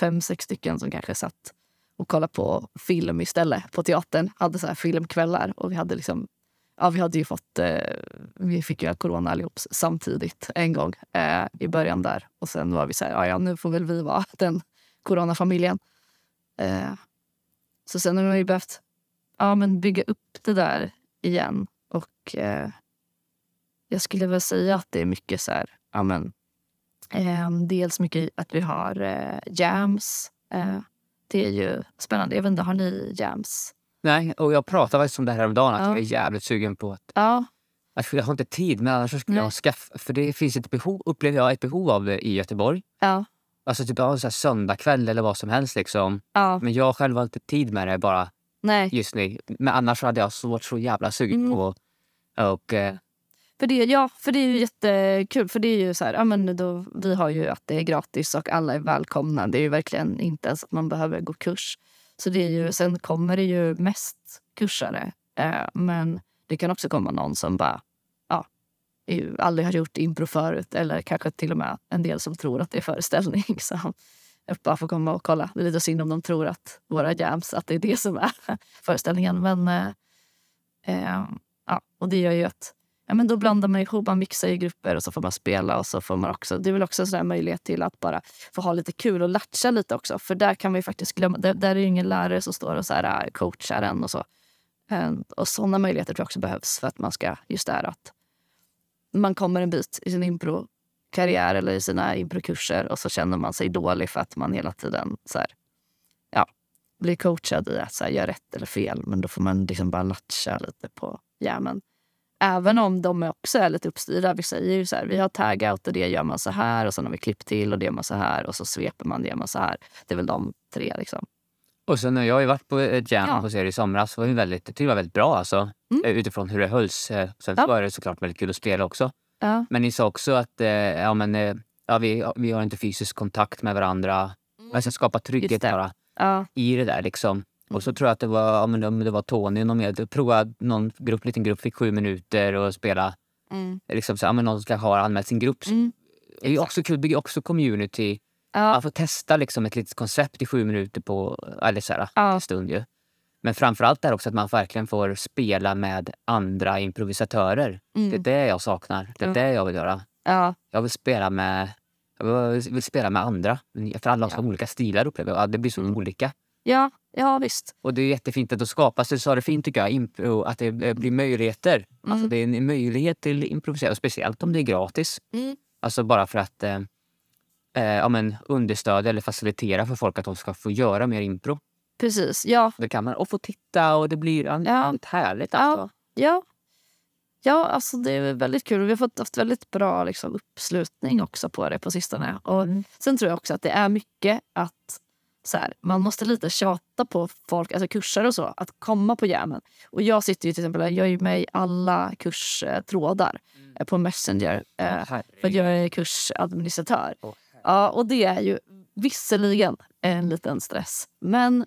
fem, sex stycken som kanske satt och kollade på film istället på teatern. Hade så här filmkvällar och vi hade liksom Ja, vi hade ju fått... Eh, vi fick ju corona allihop samtidigt en gång eh, i början där. Och sen var vi så här, ja, ja nu får väl vi vara [LAUGHS] den coronafamiljen. Eh, så sen har vi behövt ja, men bygga upp det där igen. Och eh, jag skulle väl säga att det är mycket så här, ja, men, eh, dels mycket att vi har eh, jams. Eh, det är ju spännande. Jag vet inte, har ni jams? Nej, och jag pratade faktiskt om det här om dagen att Ja. jag är jävligt sugen på att... Ja, att jag har inte tid, men annars skulle Nej. jag skaffa... För det finns ett behov, upplever jag, ett behov av det i Göteborg. ja, Alltså typ ja, så söndagkväll eller vad som helst liksom. ja. Men jag själv har inte tid med det bara Nej. just nu. Men annars hade jag så varit så jävla sugen Mm. på... Och, eh, För det, ja, för det är ju jättekul. För det är ju så här, ja, men då, vi har ju att det är gratis och alla är välkomna. Det är ju verkligen inte ens att man behöver gå kurs. Så det är ju, sen kommer det ju mest kursare. Eh, men det kan också komma någon som bara ja, aldrig har gjort impro förut. Eller kanske till och med en del som tror att det är föreställning. [LAUGHS] Som bara får komma och kolla. Det är lite synd om de tror att våra jams, att det är det som är [LAUGHS] föreställningen. Men eh, eh, ja, och det gör ju att ja, men då blandar man ihop, man mixar i grupper och så får man spela. och så får man också, Det är väl också en möjlighet till att bara få ha lite kul och latcha lite också. För där kan vi faktiskt glömma, där, där är det ingen lärare som står och så här, äh, coachar en och så. Ehm, och såna möjligheter tror jag också behövs för att man ska, just det här att man kommer en bit i sin improkarriär eller i sina improkurser och så känner man sig dålig för att man hela tiden så här, ja, blir coachad i att så här, göra rätt eller fel. Men då får man liksom bara latcha lite på hjärnan. Även om de också är lite uppstyrda. Vi säger ju så här, vi har tag-out och det gör man så här och sen har vi klipp till och det gör man så här och så sveper man det gör man så här. Det är väl de tre liksom. och sen har jag ju varit på ett jam Ja. hos er i somras. Det var ju väldigt, det var väldigt bra alltså. Mm. Eh, Utifrån hur det hölls. Eh, Sen Ja. var det såklart väldigt kul att spela också. Ja. Men ni sa också att eh, ja, men, eh, ja, vi, vi har inte fysisk kontakt med varandra. Men sen skapa Just trygghet det. bara Ja. i det där. Liksom. Och så tror jag att det var, ja, om det var Tony någon mer. Prova någon grupp, liten grupp fick sju minuter och spela. Mm. Liksom, så, ja, men någon kanske har anmält sin grupp. Mm. Det är ju också kul, bygger också community. Ja. Man får testa liksom, ett litet koncept i sju minuter på eller så här, Ja. stund. Ju. Men framförallt är också att man verkligen får spela med andra improvisatörer. Mm. Det är det jag saknar. Det är Ja. det jag vill göra. Ja. Jag vill spela med, jag vill, spela med andra. För alla har Ja. olika stilar upplever jag. Ja, Det blir så Mm. olika. Ja. Ja, visst. Och det är jättefint att det skapas, du sa det fint tycker jag, impro, att det eh, blir möjligheter. Alltså Mm. det är en möjlighet till improvisera, och speciellt om det är gratis. Mm. Alltså bara för att eh, eh, ja, men understödja eller facilitera för folk att de ska få göra mer impro. Precis. Ja. Det kan man. Och få titta och det blir ja, Ja. härligt. Ja. Alltså. Ja. Ja, alltså det är väldigt kul. Vi har fått haft väldigt bra liksom, uppslutning också på det på sistone. Och Sen tror jag också att det är mycket att så här, man måste lite tjata på folk, alltså kurser och så, att komma på jammen. Och jag sitter ju till exempel, jag är med i alla kurstrådar eh, på Messenger. Herregud. för jag är kursadministratör. Åh, Ja, och det är ju visserligen en liten stress. Men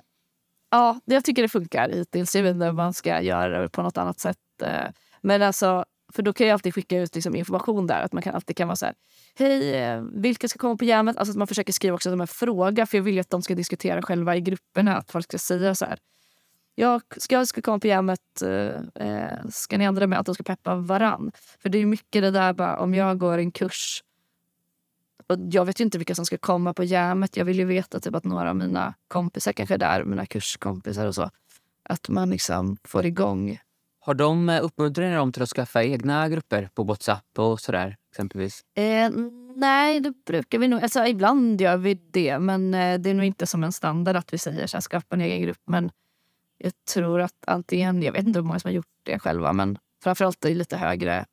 ja, jag tycker det funkar hittills. Jag vet inte om man ska göra det på något annat sätt. eh. Men alltså, för då kan jag alltid skicka ut liksom information där. Att man kan alltid kan vara så här, hej, eh, vilka ska komma på jammet? Alltså att man försöker skriva också som en fråga. För jag vill ju att de ska diskutera själva i grupperna. Att folk ska säga så här, jag ska, jag ska komma på jammet, eh, eh, ska ni ändra med att de ska peppa varann? För det är ju mycket det där bara, om jag går en kurs och jag vet ju inte vilka som ska komma på jammet. Jag vill ju veta typ att några av mina kompisar kanske är där, mina kurskompisar och så. Att man liksom får igång. Har de eh, uppmuntrat dem till att skaffa egna grupper på Whatsapp och sådär exempelvis? Eh, nej, det brukar vi nog. Alltså, ibland gör vi det, men eh, det är nog inte som en standard att vi säger så här, skaffa en egen grupp. Men jag tror att antingen, jag vet inte hur många som har gjort det själva, men framförallt i lite högre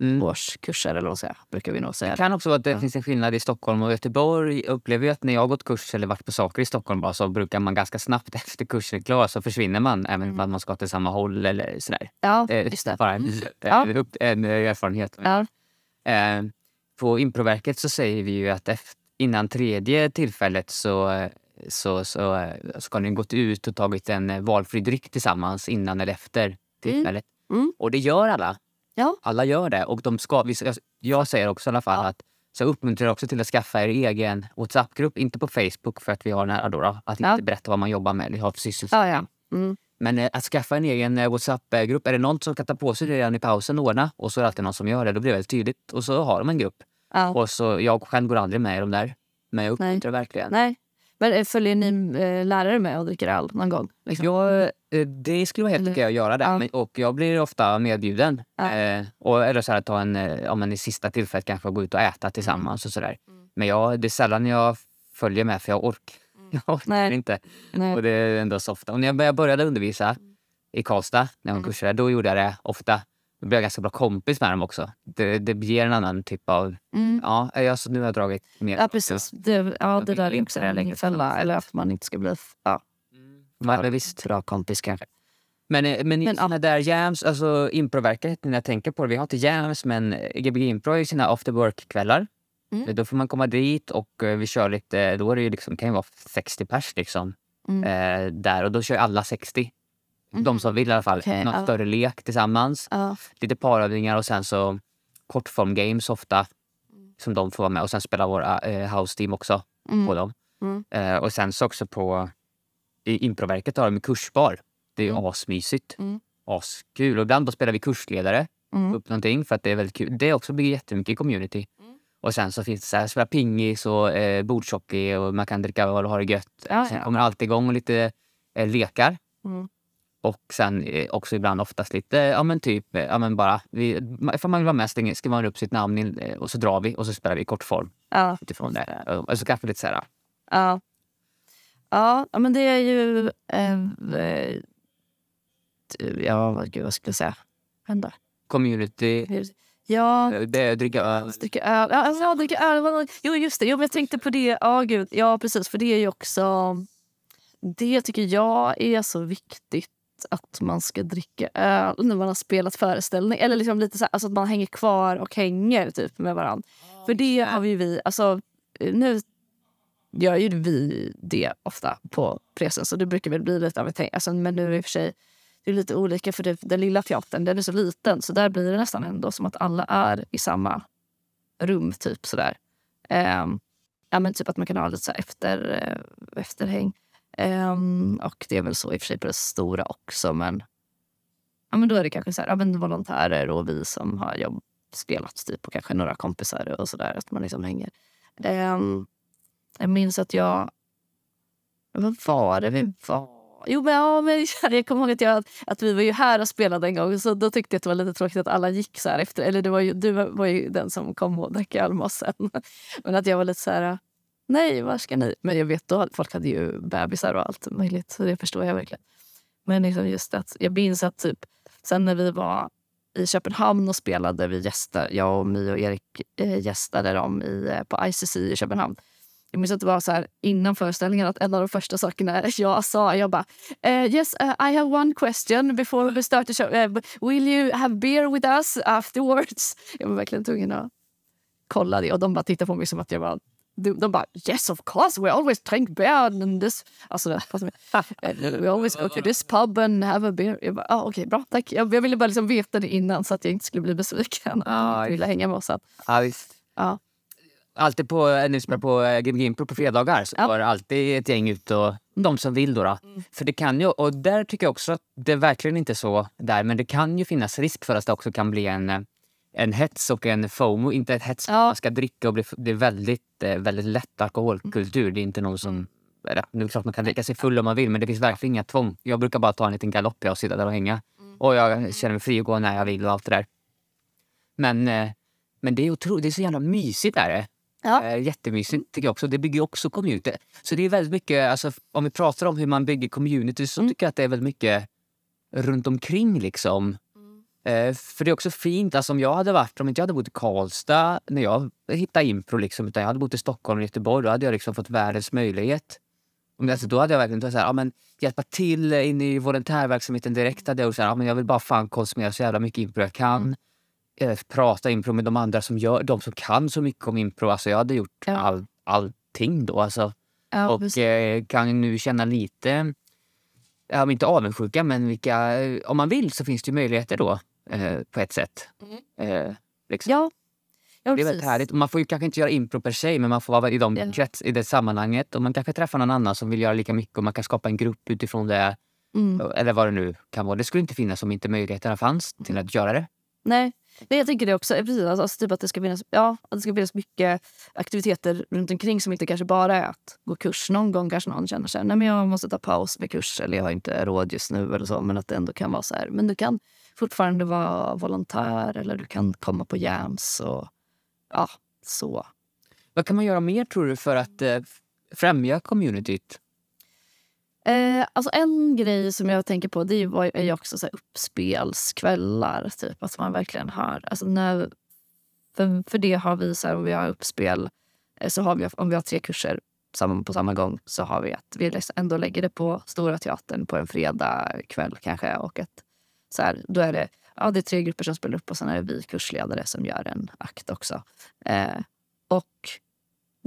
Mm. årskurser eller vad säger, brukar vi nog säga. Det kan också vara att det Ja. finns en skillnad i Stockholm och Göteborg. Jag upplever ju att när jag har gått kurs eller varit på saker i Stockholm bara, så brukar man ganska snabbt [LAUGHS] efter kursen är klar så försvinner man även Mm. om man ska till samma håll eller sådär. Ja, är just det. bara en, Ja. en, upp- en eh, erfarenhet. Ja. Eh, på Improverket så säger vi ju att efter, innan tredje tillfället så, eh, så, så eh, ska ni gått ut och tagit en eh, valfri dryck tillsammans innan eller efter tillfället. Mm. Och det gör alla. Ja. Alla gör det. Och de ska, jag säger också i alla fall Ja. att Så jag uppmuntrar också till att skaffa er egen WhatsApp-grupp. Inte på Facebook för att vi har nära då, då att Ja. inte berätta vad man jobbar med eller har för sysselsättning. Ja, ja. Mm. Men eh, att skaffa en egen eh, WhatsApp-grupp, är det någon som kan ta på sig det redan i pausen och ordna och så är det alltid någon som gör det, då blir det väldigt tydligt. Och så har de en grupp. Och så, jag själv går aldrig med i de där. Men jag uppmuntrar verkligen. Nej. Men eh, följer ni eh, lärare med och dricker öl någon gång? Liksom? Jag, eh, det skulle vara helt okej att göra det. Ja. Men, och jag blir ofta medbjuden. Ja. Eh, och, eller så här, ta en, om man i sista tillfället kanske gå ut och äta tillsammans och sådär. Mm. Men jag, det är sällan jag följer med för jag orkar. [LAUGHS] Jag orkar Nej. inte. Nej. Och det är ändå så ofta. Och när jag började- undervisa i Karlstad, när jag Mm. var kursare, då gjorde jag det ofta. Då blev jag ganska bra kompis med dem också. Det, det ger en annan typ av... Mm. Ja, jag, så nu har jag dragit mer. Ja, precis. Det, ja, det där är inte också en fälla. Eller att man inte ska bli ja, Men, men visst. bra kompis kanske. Men, eh, men, Men, såna där jams, alltså improverket när jag tänker på det. Vi har inte jams men eh, Gbg Impro har ju sina after work-kvällar. Mm. Då får man komma dit och vi kör lite, då är det ju liksom, kan ju vara 60 pers liksom. Mm. Eh, där och då kör alla 60. De som vill i alla fall. Okej, Någon ja. större lek tillsammans. Ja. Lite parövningar och sen så kortform games ofta. Som de får vara med och sen spelar våra eh, house team också Mm. på dem. Mm. Eh, och sen så också på i improverket har de kursbar. Det är ju Mm. asmysigt. Mm. Askul. Och ibland då spelar vi kursledare Mm. upp någonting för att det är väldigt kul. Det också bygger jättemycket community. Mm. Och sen så finns det så här, spela pingis och eh, bordshockey och man kan dricka öl och ha det gött. Ja, sen ja. kommer alltid igång lite eh, lekar. Mm. Och sen eh, också ibland oftast lite, ja men typ, eh, ja men bara, vi, ifall man vill vara med stänger- skriver man upp sitt namn eh, och så drar vi och så spelar vi i kortform Ja. utifrån det. Och så kanske lite så här, Ja. Ja, men det är ju... Eh, ja, vad- gud, vad skulle jag säga? Vänta. community, Ja, det är dricka öl. dricka öl. Ja, alltså, ja, dricka öl. Jo, just det. Jo, men jag tänkte på det. Ja, gud. Ja, precis. För det är ju också... Det tycker jag är så viktigt att man ska dricka öl när man har spelat föreställning. Eller liksom lite så här, alltså att man hänger kvar och hänger typ med varandra. För det har vi, vi alltså nu gör ju vi det ofta på presen så det brukar väl bli lite av ett tänk. Alltså, men nu i och för sig det är lite olika för det, den lilla teatern den är så liten så där blir det nästan ändå som att alla är i samma rum typ sådär. Um, ja men typ att man kan ha lite så efter, eh, efterhäng. Um, och det är väl så i och för sig på det stora också men ja men då är det kanske så här, ja men volontärer och vi som har jobb, spelat typ och kanske några kompisar och så där. att man liksom hänger. Um, jag minns att jag... Vad var det vi var? Jo, men, ja, men [LAUGHS] jag kommer ihåg att, jag, att vi var ju här och spelade en gång. Så då tyckte jag att det var lite tråkigt att alla gick så här efter. Eller det var ju, du var, var ju den som kom och drack öl med oss sen. [LAUGHS] Men att jag var lite så här... Nej, var ska ni? Men jag vet då, folk hade ju bebisar och allt möjligt. Så det förstår jag verkligen. Men liksom just att jag minns att typ, sen när vi var i Köpenhamn och spelade, vi gästade, jag och Mio och Erik eh, gästade dem i, eh, på ICC i Köpenhamn. Jag minns att det var så här innan föreställningen att en av de första sakerna jag sa, jag bara uh, Yes, uh, I have one question before we start the show. Uh, will you have beer with us afterwards? Jag var verkligen tvungen att kolla det och de bara tittade på mig som att jag var de, de bara yes of course we always drink beer and this alltså, we always go to this pub and have a beer. Jag bara, ah, okej bra tack. Jag, jag ville bara liksom veta det innan så att jag inte skulle bli besviken. Jag [LAUGHS] ville hänga med oss. Ja, visst. ja. Alltid på, när vi spelar på eh, Gbg Impro på fredagar så Ja. det alltid ett gäng ut och de som vill då. då. För det kan ju, och där tycker jag också att det verkligen inte så där, men det kan ju finnas risk för att det också kan bli en, eh, en hets och en FOMO. Inte ett hets, Ja. man ska dricka och bli, det är väldigt, eh, väldigt lätt alkoholkultur. Det är inte någon som eller, nu är det klart man kan dricka sig full om man vill men det finns verkligen inga tvång. Jag brukar bara ta en liten galopp och sitta där och hänga. Och jag känner mig fri att gå när jag vill och allt det där. Men, eh, men det är otroligt, det är så jävla mysigt är det. Ja. Eh, jättemysigt tycker jag också. Det bygger också community. Så det är väldigt mycket, alltså, om vi pratar om hur man bygger community så Mm. tycker jag att det är väldigt mycket runt omkring liksom. Eh, för det är också fint, alltså om jag hade varit, om inte jag hade bott i Karlstad när jag hittade impro liksom, utan jag hade bott i Stockholm och Göteborg, då hade jag liksom fått världens möjlighet. Alltså, då hade jag verkligen så här, ja, men, hjälpa till in i volontärverksamheten direkt. Hade jag så här, ja, men jag vill bara fan konsumera så jävla mycket impro jag kan. Eh, prata impro med de andra som gör, de som kan så mycket om impro. Alltså, jag hade gjort Ja. all, allting då. Alltså. Ja, och eh, kan nu känna lite, ja, inte avundsjuka, men vilka, om man vill så finns det ju möjligheter då eh, på ett sätt. Eh, liksom. Ja. Ja, Det är väldigt härligt. Man får ju kanske inte göra impro per se, men man får vara i, de Ja. krets, i det sammanhanget. Och man kanske träffar någon annan som vill göra lika mycket och man kan skapa en grupp utifrån det. Mm. Eller vad det nu kan vara. Det skulle inte finnas om inte möjligheterna fanns till att göra det. Nej, Nej, jag tänker det också. Eh, Precis, alltså, alltså, typ att, det ska finnas, ja, att det ska finnas mycket aktiviteter runt omkring som inte kanske bara är att gå kurs. Någon gång kanske någon känner sig, nej men jag måste ta paus med kurs eller jag har inte råd just nu eller så. Men att det ändå kan vara så här. Men du kan fortfarande vara volontär eller du kan komma på jams och ja, så. Vad kan man göra mer tror du för att eh, främja communityt? Eh, alltså en grej som jag tänker på det är ju, är ju också så här uppspelskvällar. Typ, att man verkligen har... Alltså när, för, för det har vi, så här, om vi har uppspel, eh, så har vi, om vi har tre kurser på samma gång så har vi att vi liksom ändå lägger det på Stora Teatern på en fredag kväll kanske. Och att, så här, då är det, ja, det är tre grupper som spelar upp och sen är det vi kursledare som gör en akt också. Eh, och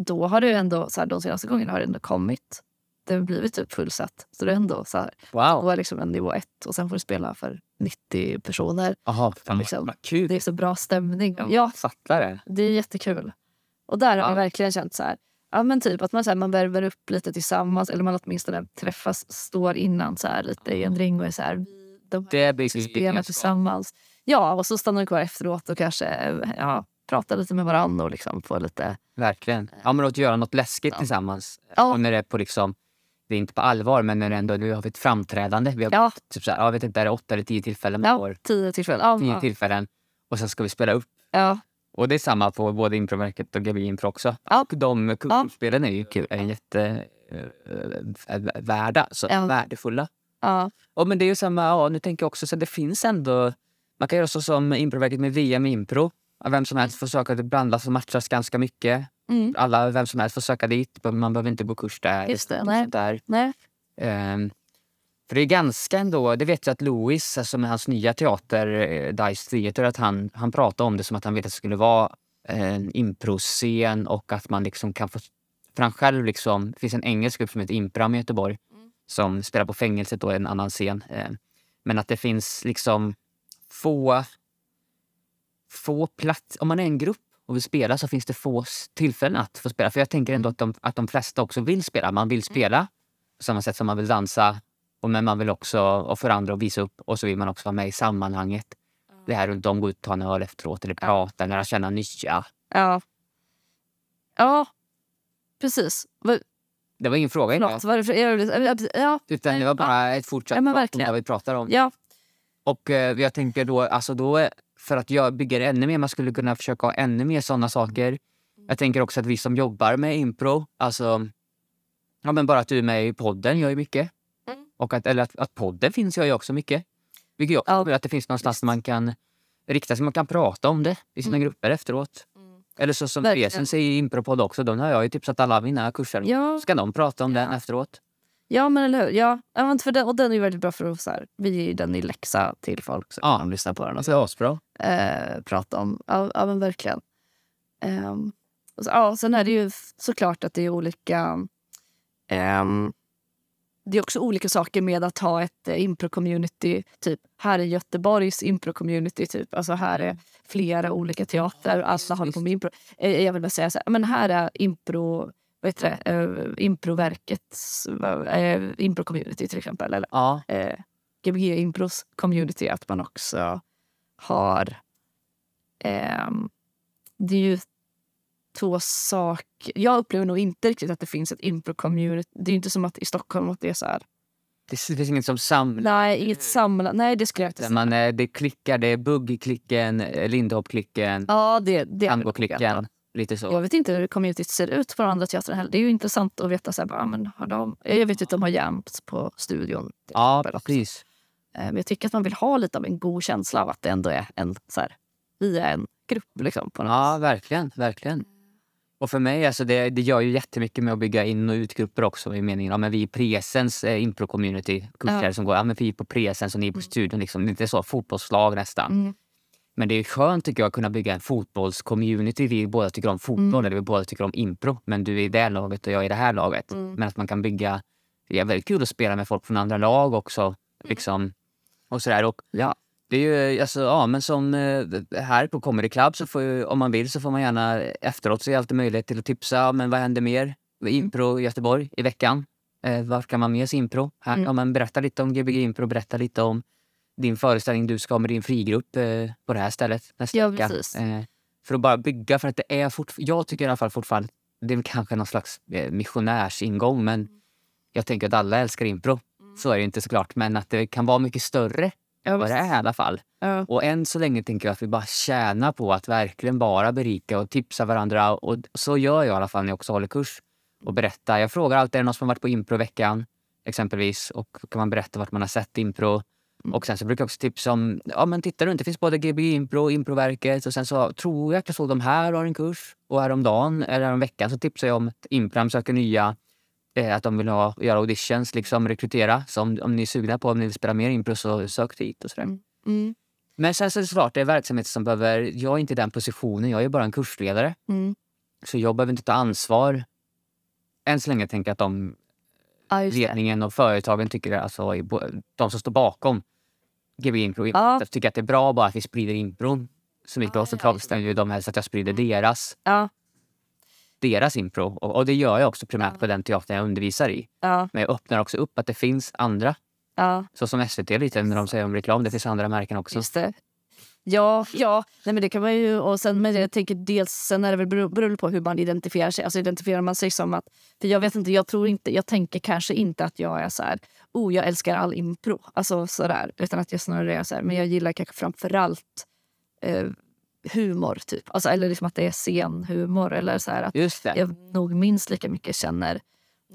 då har det ändå, så här, de senaste gångerna har det ändå kommit det har blivit typ fullsatt. Så det är ändå så här, Wow! är liksom en nivå ett och sen får du spela för 90 personer. Jaha, fan Liksom. kul. Det är så bra stämning. Ja, fattar det. det är jättekul. Och där har Ja. jag verkligen känt så här, ja men typ att man, så här, man värver upp lite tillsammans eller man åtminstone träffas, står innan så här, lite i en ring och är så här, de Det blir ska spela tillsammans. Ja, och så stannar de kvar efteråt och kanske ja, pratar lite med varandra och liksom får lite... Verkligen. Ja, men att göra något läskigt Ja. tillsammans. Ja. Och när det är på liksom, det är inte på allvar, men när det ändå, nu har vi ett framträdande. Vi har Ja, typ så här, jag vet inte, är det åtta eller tio tillfällen per år? tio tillfällen. Ja, Tio tillfällen. Och sen ska vi spela upp. ja, Och det är samma på både Improverket och GB Impro också. Ja. Och de kursspelen är ju kul, är jätte äh, värda, så värdefulla. Ja, Och men det är ju samma, ja, nu tänker jag också så det finns ändå, man kan göra så som Improverket med VM Impro. Vem som helst får söka, det blandas och matchas ganska mycket. mm, Alla, vem som helst får söka dit, man behöver inte gå kurs där. Just det, nej. Där. nej. Ehm, för det är ganska ändå, det vet jag att Louis, alltså med hans nya teater, eh, Dice Theater, att han, han pratade om det som att han vet att det skulle vara en improscen och att man liksom kan få... För han själv liksom, det finns en engelsk grupp som heter Impram i Göteborg som spelar på fängelset och en annan scen. Eh, men att det finns liksom få, få plats, om man är en grupp och vill spela så finns det få tillfällen att få spela. För jag tänker ändå att de, att de flesta också vill spela. Man vill spela på samma sätt som man vill dansa. Och men man vill också och för andra att visa upp och så vill man också vara med i sammanhanget. Det här runt om, gå ut och ta en öl efteråt eller prata, lära känna nya. Ja. Ja, precis. Det var ingen fråga. Förlåt, vad är det för- är det- Ja, Utan det var bara ett fortsatt Ja, prat om vad vi pratar om. ja, Och eh, jag tänker då, alltså då, för att jag bygger ännu mer, man skulle kunna försöka ha ännu mer sådana saker. Jag tänker också att vi som jobbar med impro, alltså, ja men bara att du är med i podden gör ju mycket. Mm. Och att, eller att, att podden finns gör ju också mycket. Vilket jag Ja. att det finns någonstans man kan rikta sig, man kan prata om det i sina Mm. grupper efteråt. Eller så som Verkligen. Presens i impropodd också, de har jag ju tipsat alla mina kurser. ja, Ska de prata om den Ja. efteråt? ja, men eller hur. Ja, för den, och den är ju väldigt bra för att så här, vi ger ju den i läxa till folk så Ja. kan de lyssna på den och det är asbra. eh, prata om. Ja, ja men verkligen. Och så, ja, sen är det ju såklart att det är olika... ehm, det är också olika saker med att ha ett eh, impro-community. Typ, här är Göteborgs impro-community. Typ. Alltså, här är flera olika teatrar. Alla håller på med impro. Eh, jag vill bara säga så här, men här är impro... Vad heter det? Uh, improverkets uh, impro-community till exempel. Eller Ja, eh, Gbg Impros community att man också har... ehm, det är ju två saker. Jag upplever nog inte riktigt att det finns ett impro-community. Det är ju inte som att i Stockholm att det är så här... det finns inget som samlar. Nej, inget samlat. Nej, det skulle jag inte säga. Man, eh, det klickar, det är bugg-klicken, eh, Lindhopp-klicken, Ja, det, det tango-klicken. Lite så. Jag vet inte hur communityt ser ut på de andra teatrarna heller. Det är ju intressant att veta. Så här, bara, men har de, jag vet att de har jams på studion. Ja, precis. Eh, Men jag tycker att man vill ha lite av en god känsla av att det ändå är en, så här, vi är en grupp. Liksom, på något Ja, verkligen. verkligen. Och för mig, alltså det, det gör ju jättemycket med att bygga in och utgrupper också i meningen. Ja, men vi är presens eh, impro-community, kurser Ja. som går, ja men vi är på presens och ni är på studion. Liksom. Det är inte så fotbollslag nästan. Mm. Men det är skönt tycker jag att kunna bygga en fotbollscommunity. Vi båda tycker om fotboll Mm. eller vi båda tycker om impro. Men du är i det laget och jag är i det här laget. Mm. Men att man kan bygga... Det är väldigt kul att spela med folk från andra lag också. Mm. Liksom, och sådär. Och Ja. Det är ju, alltså, ja, men som eh, här på Comedy Club, så får ju, om man vill så får man gärna efteråt så är alltid möjlighet till att tipsa. Men vad händer mer? Impro i Göteborg i veckan. Eh, var kan man mer se impro? Här, Mm. ja, men berätta lite om Gbg Impro, berätta lite om din föreställning du ska ha med din frigrupp eh, på det här stället nästa Ja, vecka. Eh, för att bara bygga, för att det är fort, jag tycker i alla fall fortfarande, det är kanske någon slags eh, missionärsingång men jag tänker att alla älskar impro. Så är det inte såklart, men att det kan vara mycket större Ja, vad det är i alla fall. Ja. Och än så länge tänker jag att vi bara tjänar på att verkligen bara berika och tipsa varandra. Och så gör jag i alla fall när jag också håller kurs. Och berättar. Jag frågar alltid, är det någon som har varit på improveckan? Exempelvis. Och kan man berätta vart man har sett impro. Och sen så brukar jag också tipsa om, ja men tittar du inte, det finns både Gbg Impro och Improverket. Och sen så tror jag att jag såg de här har en kurs. Och häromdagen, eller häromveckan, så tipsade jag om att Impram söker nya eh, att de vill ha, göra auditions, liksom rekrytera. Så om, om ni är sugna på om ni vill spela mer impro så sök dit. Och sådär. Mm. Mm. Men sen så är det såklart, det är verksamheter som behöver... Jag är inte i den positionen, jag är bara en kursledare. Mm. Så jag behöver inte ta ansvar. Än så länge tänker jag att de, det. ledningen och företagen tycker alltså, de som står bakom Gbg Impro Ja. tycker att det är bra bara att vi sprider impron så mycket. Ja, och så ja, ju de helst att jag sprider deras, Ja, deras impro. Och, och det gör jag också primärt på den teatern jag undervisar i. ja, Men jag öppnar också upp att det finns andra. ja. Så som SVT lite när de säger om reklam, det finns andra märken också. Just det. Ja, ja. Nej, men det kan man ju... Och sen, men jag tänker dels, sen är det väl bero- beror på hur man identifierar sig. Alltså identifierar man sig som att... För jag vet inte, jag tror inte... Jag tänker kanske inte att jag är så här... Oh, jag älskar all impro. Alltså sådär. Utan att jag snarare är så här... Men jag gillar kanske framförallt eh, humor, typ. Alltså, eller liksom att det är scenhumor. Eller så här att jag nog minst lika mycket känner...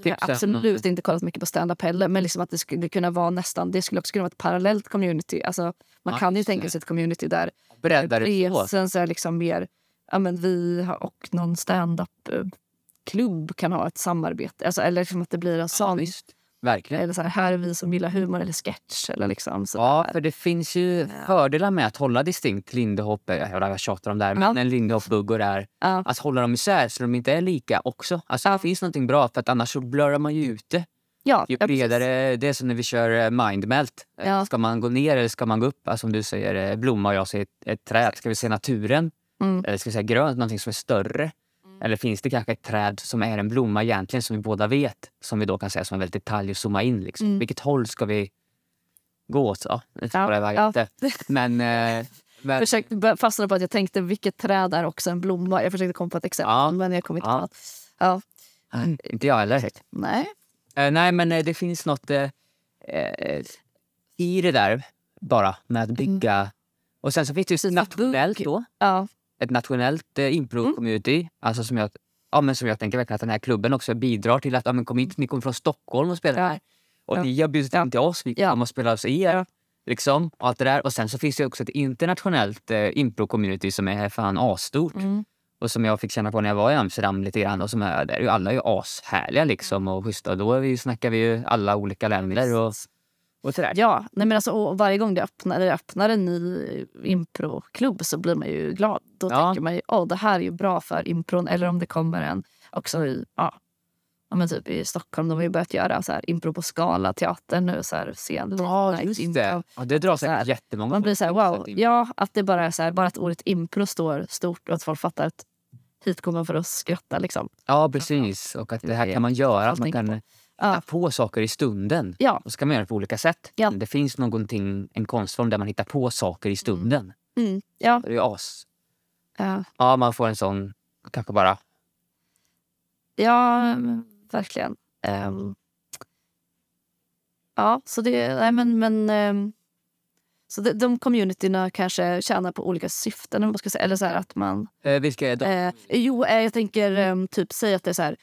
Jag har absolut inte kollat mycket på stand-up heller, men liksom att det skulle kunna vara nästan... Det skulle också kunna vara ett parallellt community. Alltså, man Ja, kan ju tänka sig ett community där Breddar det så. Sen så är liksom mer... Ja, men vi och någon stand-up-klubb kan ha ett samarbete. Alltså, eller liksom att det blir en Ja, sån... visst. Verkligen. eller så här, här är vi som gillar humor eller sketch. Eller liksom så Ja, där. för det finns ju fördelar med att hålla distinkt Lindehopp, eh, jag tjatar om det här, Ja. men en Lindehopp, Bugg där. Ja. Att hålla dem isär så de inte är lika också. Alltså det finns någonting bra för att annars så blurrar man ju ut det. ja, Ju ja, bredare, det är som när vi kör eh, mindmelt. Eh, Ja. Ska man gå ner eller ska man gå upp? Alltså som du säger, blomma och jag säger ett, ett träd. Ska vi se naturen? Mm. Eller ska vi säga grönt, någonting som är större? Eller finns det kanske ett träd som är en blomma egentligen som vi båda vet? Som vi då kan säga som en väldigt detalj och zooma in. Liksom. Mm. Vilket håll ska vi gå åt? Ja, det Ja, får jag ja. inte. Men, eh, men försökte fastna på att jag tänkte vilket träd är också en blomma. Jag försökte komma på ett exempel, Ja. men jag kom inte Ja. på. Ja. nej, inte jag heller. Nej. Eh, nej, men eh, det finns något eh, eh, i det där bara med att bygga. Och sen så finns det ju nationellt då. Ja. Ett nationellt eh, impro-community. Alltså som jag, ja, men som jag tänker verkligen att den här klubben också bidrar till att ja, men kom hit, ni kommer från Stockholm och spelar Ja. här. Och Ja. ni har bjudit in till oss, vi Ja. kommer och spelar hos er. Liksom, och allt det där. Och sen så finns det också ett internationellt eh, impro-community som är fan asstort. Mm. Och som jag fick känna på när jag var i Amsterdam lite grann. Och som är, där är ju alla är ju ashärliga liksom och schyssta. Och då är vi, snackar vi ju alla olika länder och, och sådär. Ja, nej men alltså, varje gång det öppnar, eller öppnar en ny improklubb så blir man ju glad. Då Ja. tänker man ju oh, det här är ju bra för impron. Eller om det kommer en också i, ja, ja, men typ i Stockholm. De har ju börjat göra så här, impro på Skala teatern nu. Så här, scen, Ja, just impro. det. Ja, det drar Så här. säkert jättemånga Man blir så här, wow. Ja, att det bara är så här, bara att ordet impro står stort och att folk fattar att hit kommer man för att skratta. Liksom. Ja, precis. Och att det här kan man göra. Man kan Ja. på saker i stunden. Ja. Och så kan man göra det på olika sätt. Ja. Det finns någonting, en konstform där man hittar på saker i stunden. Mm, ja, Det är as. ja, Ja, man får en sån, kanske bara... ja, verkligen. Ehm, ja, så det... Nej, men... men ehm, så de, de communityna kanske tjänar på olika syften. Man ska säga. eller så här att man... Eh, vilka är de? Eh, jo, eh, jag tänker ehm, typ säg att det är så här...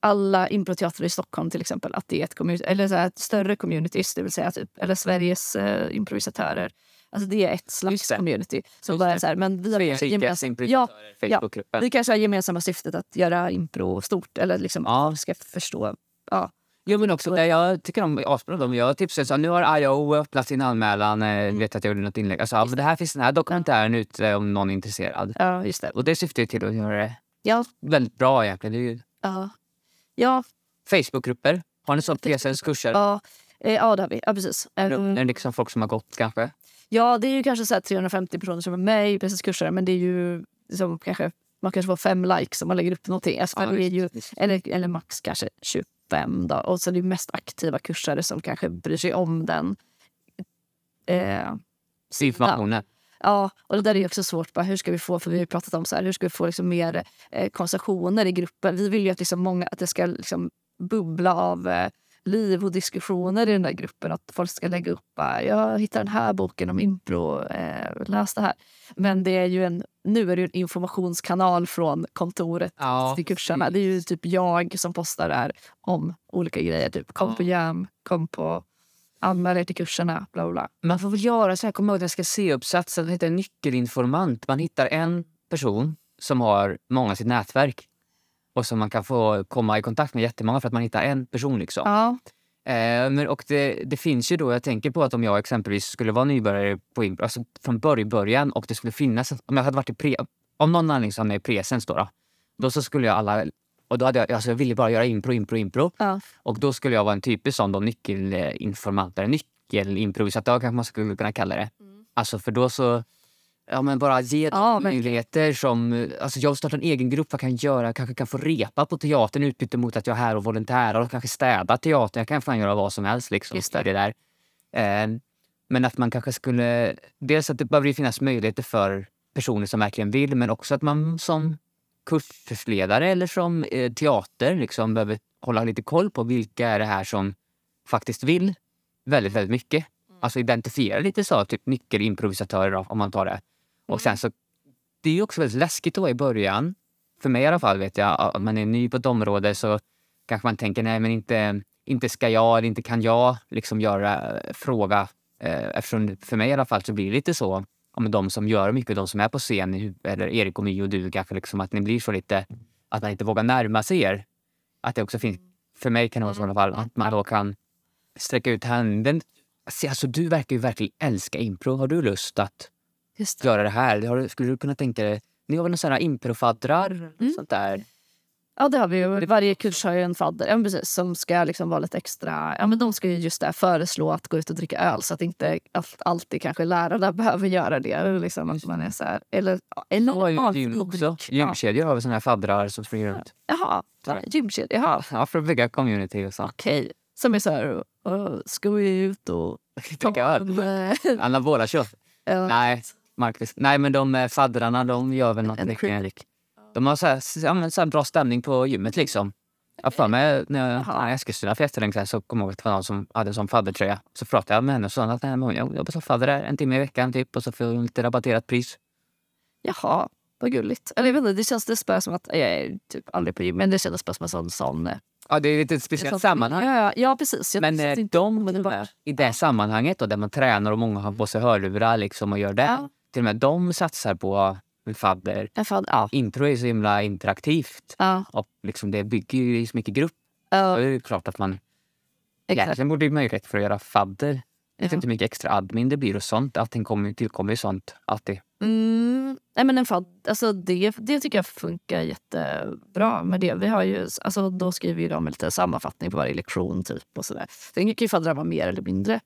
alla improteatrar i Stockholm till exempel, att det är ett, community, eller så här, större community, det vill säga typ, eller Sveriges eh, improvisatörer. Alltså det är ett slags community. Just bara så här, men vi har gemensamt, ja, Facebookgruppen. vi kanske har gemensamma syftet att göra impro stort. Eller liksom Ja. ska förstå. Ja. Jo, men också, det jag tycker är asbra. De jag tipsade så nu har IO öppnat sin anmälan. Eh, vet att jag gjorde något inlägg. Alltså, ja, det här finns den här dokumentären ute om någon är intresserad. ja, just det. Och det syftar ju till att göra det Ja, väldigt bra egentligen. Det är ju ja. Ja, Facebookgrupper. Har ni sånt PSNs kurser? ja. Eh, ja, det har vi. Ja, precis. Eh, Är det liksom folk som har gått kanske? Ja, det är ju kanske så här 350 personer som är med i preciskurser men det är ju liksom kanske, man kanske får fem likes om man lägger upp någonting. Alltså, det är ju, eller, eller max kanske 25 då. Och så är det mest aktiva kursare som kanske bryr sig om den. Eh, Informationen. Ja, och det där är också svårt. Bara, hur ska vi få, för vi har pratat om så här, hur ska vi få liksom mer eh, konversationer i gruppen. Vi vill ju att, liksom många, att det ska liksom bubbla av eh, liv och diskussioner i den där gruppen. Att folk ska lägga upp bara, jag hittar den här boken om impro, eh, läs det här. Men det är ju en, nu är det ju en informationskanal från kontoret Ja, till kursarna. Det är ju typ jag som postar där om olika grejer. Typ kom på jam, kom på anmäl er till kurserna, bla bla. Man får väl göra så här, kom ihåg att jag ska se uppsatsen, det heter nyckelinformant. Man hittar en person som har många i sitt nätverk och som man kan få komma i kontakt med jättemånga för att man hittar en person. liksom. Ja, Eh, men, och det, det finns ju då, jag tänker på att om jag exempelvis skulle vara nybörjare på impro, alltså från början, början och det skulle finnas, om jag hade varit i pre, om någon anledning så hamnade jag i presens då, då, då så skulle jag alla, och då hade jag, alltså jag ville bara göra impro, impro, impro. ja. Och då skulle jag vara en typisk sån då nyckelinformant, eller nyckelimprovisatör kanske man skulle kunna kalla det. Alltså för då så, ja men bara ge Mm. Ja, verkligen. möjligheter som, alltså jag startar en egen grupp, vad kan jag göra? Jag kanske kan få repa på teatern utbyte mot att jag är här och volontärar och kanske städa teatern. Jag kan fan göra vad som helst liksom. Just det. Där. Eh, men att man kanske skulle, dels att det behöver finnas möjligheter för personer som verkligen vill men också att man som kursledare eller som eh, teater liksom behöver hålla lite koll på vilka är det här som faktiskt vill väldigt, väldigt mycket. Alltså identifiera lite så, typ nyckelimprovisatörer om man tar det. Och sen så, det är ju också väldigt läskigt då i början. För mig i alla fall vet jag, att man är ny på ett område så kanske man tänker nej men inte, inte ska jag eller inte kan jag liksom göra eh, fråga. Eh, eftersom för mig i alla fall så blir det lite så om de som gör mycket, de som är på scen, eller Erik och My och du kanske liksom att ni blir så lite att man inte vågar närma sig er. Att det också finns, för mig kan det vara så i alla fall, att man då kan sträcka ut handen. Alltså du verkar ju verkligen älska impro. Har du lust att det. göra det här? Har skulle du kunna tänka dig, ni har väl några improfaddrar? Mm. Sånt där? Ja, det har vi ju. Varje kurs har ju en fadder ja, precis, som ska liksom vara lite extra... Ja, men de ska ju just där föreslå att gå ut och dricka öl så att inte allt, alltid kanske lärarna [LAUGHS] behöver göra det. Liksom, att man är så här, eller, eller Ja, ja, gym också. Gymkedjor har väl såna här faddrar som springer runt. Jaha, gymkedja. Jaha, Ja, för att bygga community och så. okej. Som är så här, "Åh, ska vi ut och... [LAUGHS] Dricka öl. Anabola kött. Nej, Marcus. Nej, men de eh, faddrarna, de gör väl något en mycket. creamdrick. De har så här, så här bra stämning på gymmet liksom. Jag för mig när jag var i Eskilstuna för sedan så kom jag ihåg att det var någon som hade en sån faddertröja. Så pratade jag med henne och sa att jag jobbar som fadder där en timme i veckan typ och så får jag lite rabatterat pris. Jaha, vad gulligt. Eller jag vet inte, det känns det bara som att... Jag är typ aldrig på gym, men det känns bara som en sån... sån eh, Ja, det är lite ett speciellt sån- sammanhang. Ja, ja, ja precis. Jag Men eh, inte de omedelbart. i det sammanhanget då, där man tränar och många har på sig hörlurar liksom och gör det. Ja. Till och med de satsar på fadder. Ja, fan, ja. Intro är så himla interaktivt Ja, och liksom det bygger ju så mycket grupp. ja, är det klart att man egentligen borde ha möjlighet för att göra fadder. Jag vet inte hur mycket extra admin det blir och sånt. Allting kommer, tillkommer ju sånt alltid. Mm, nej men en fadd, alltså det, det tycker jag funkar jättebra med det. Vi har ju, alltså då skriver ju de en liten sammanfattning på varje lektion. Typ, och sådär. Sen kan ju faddrar vara mer eller mindre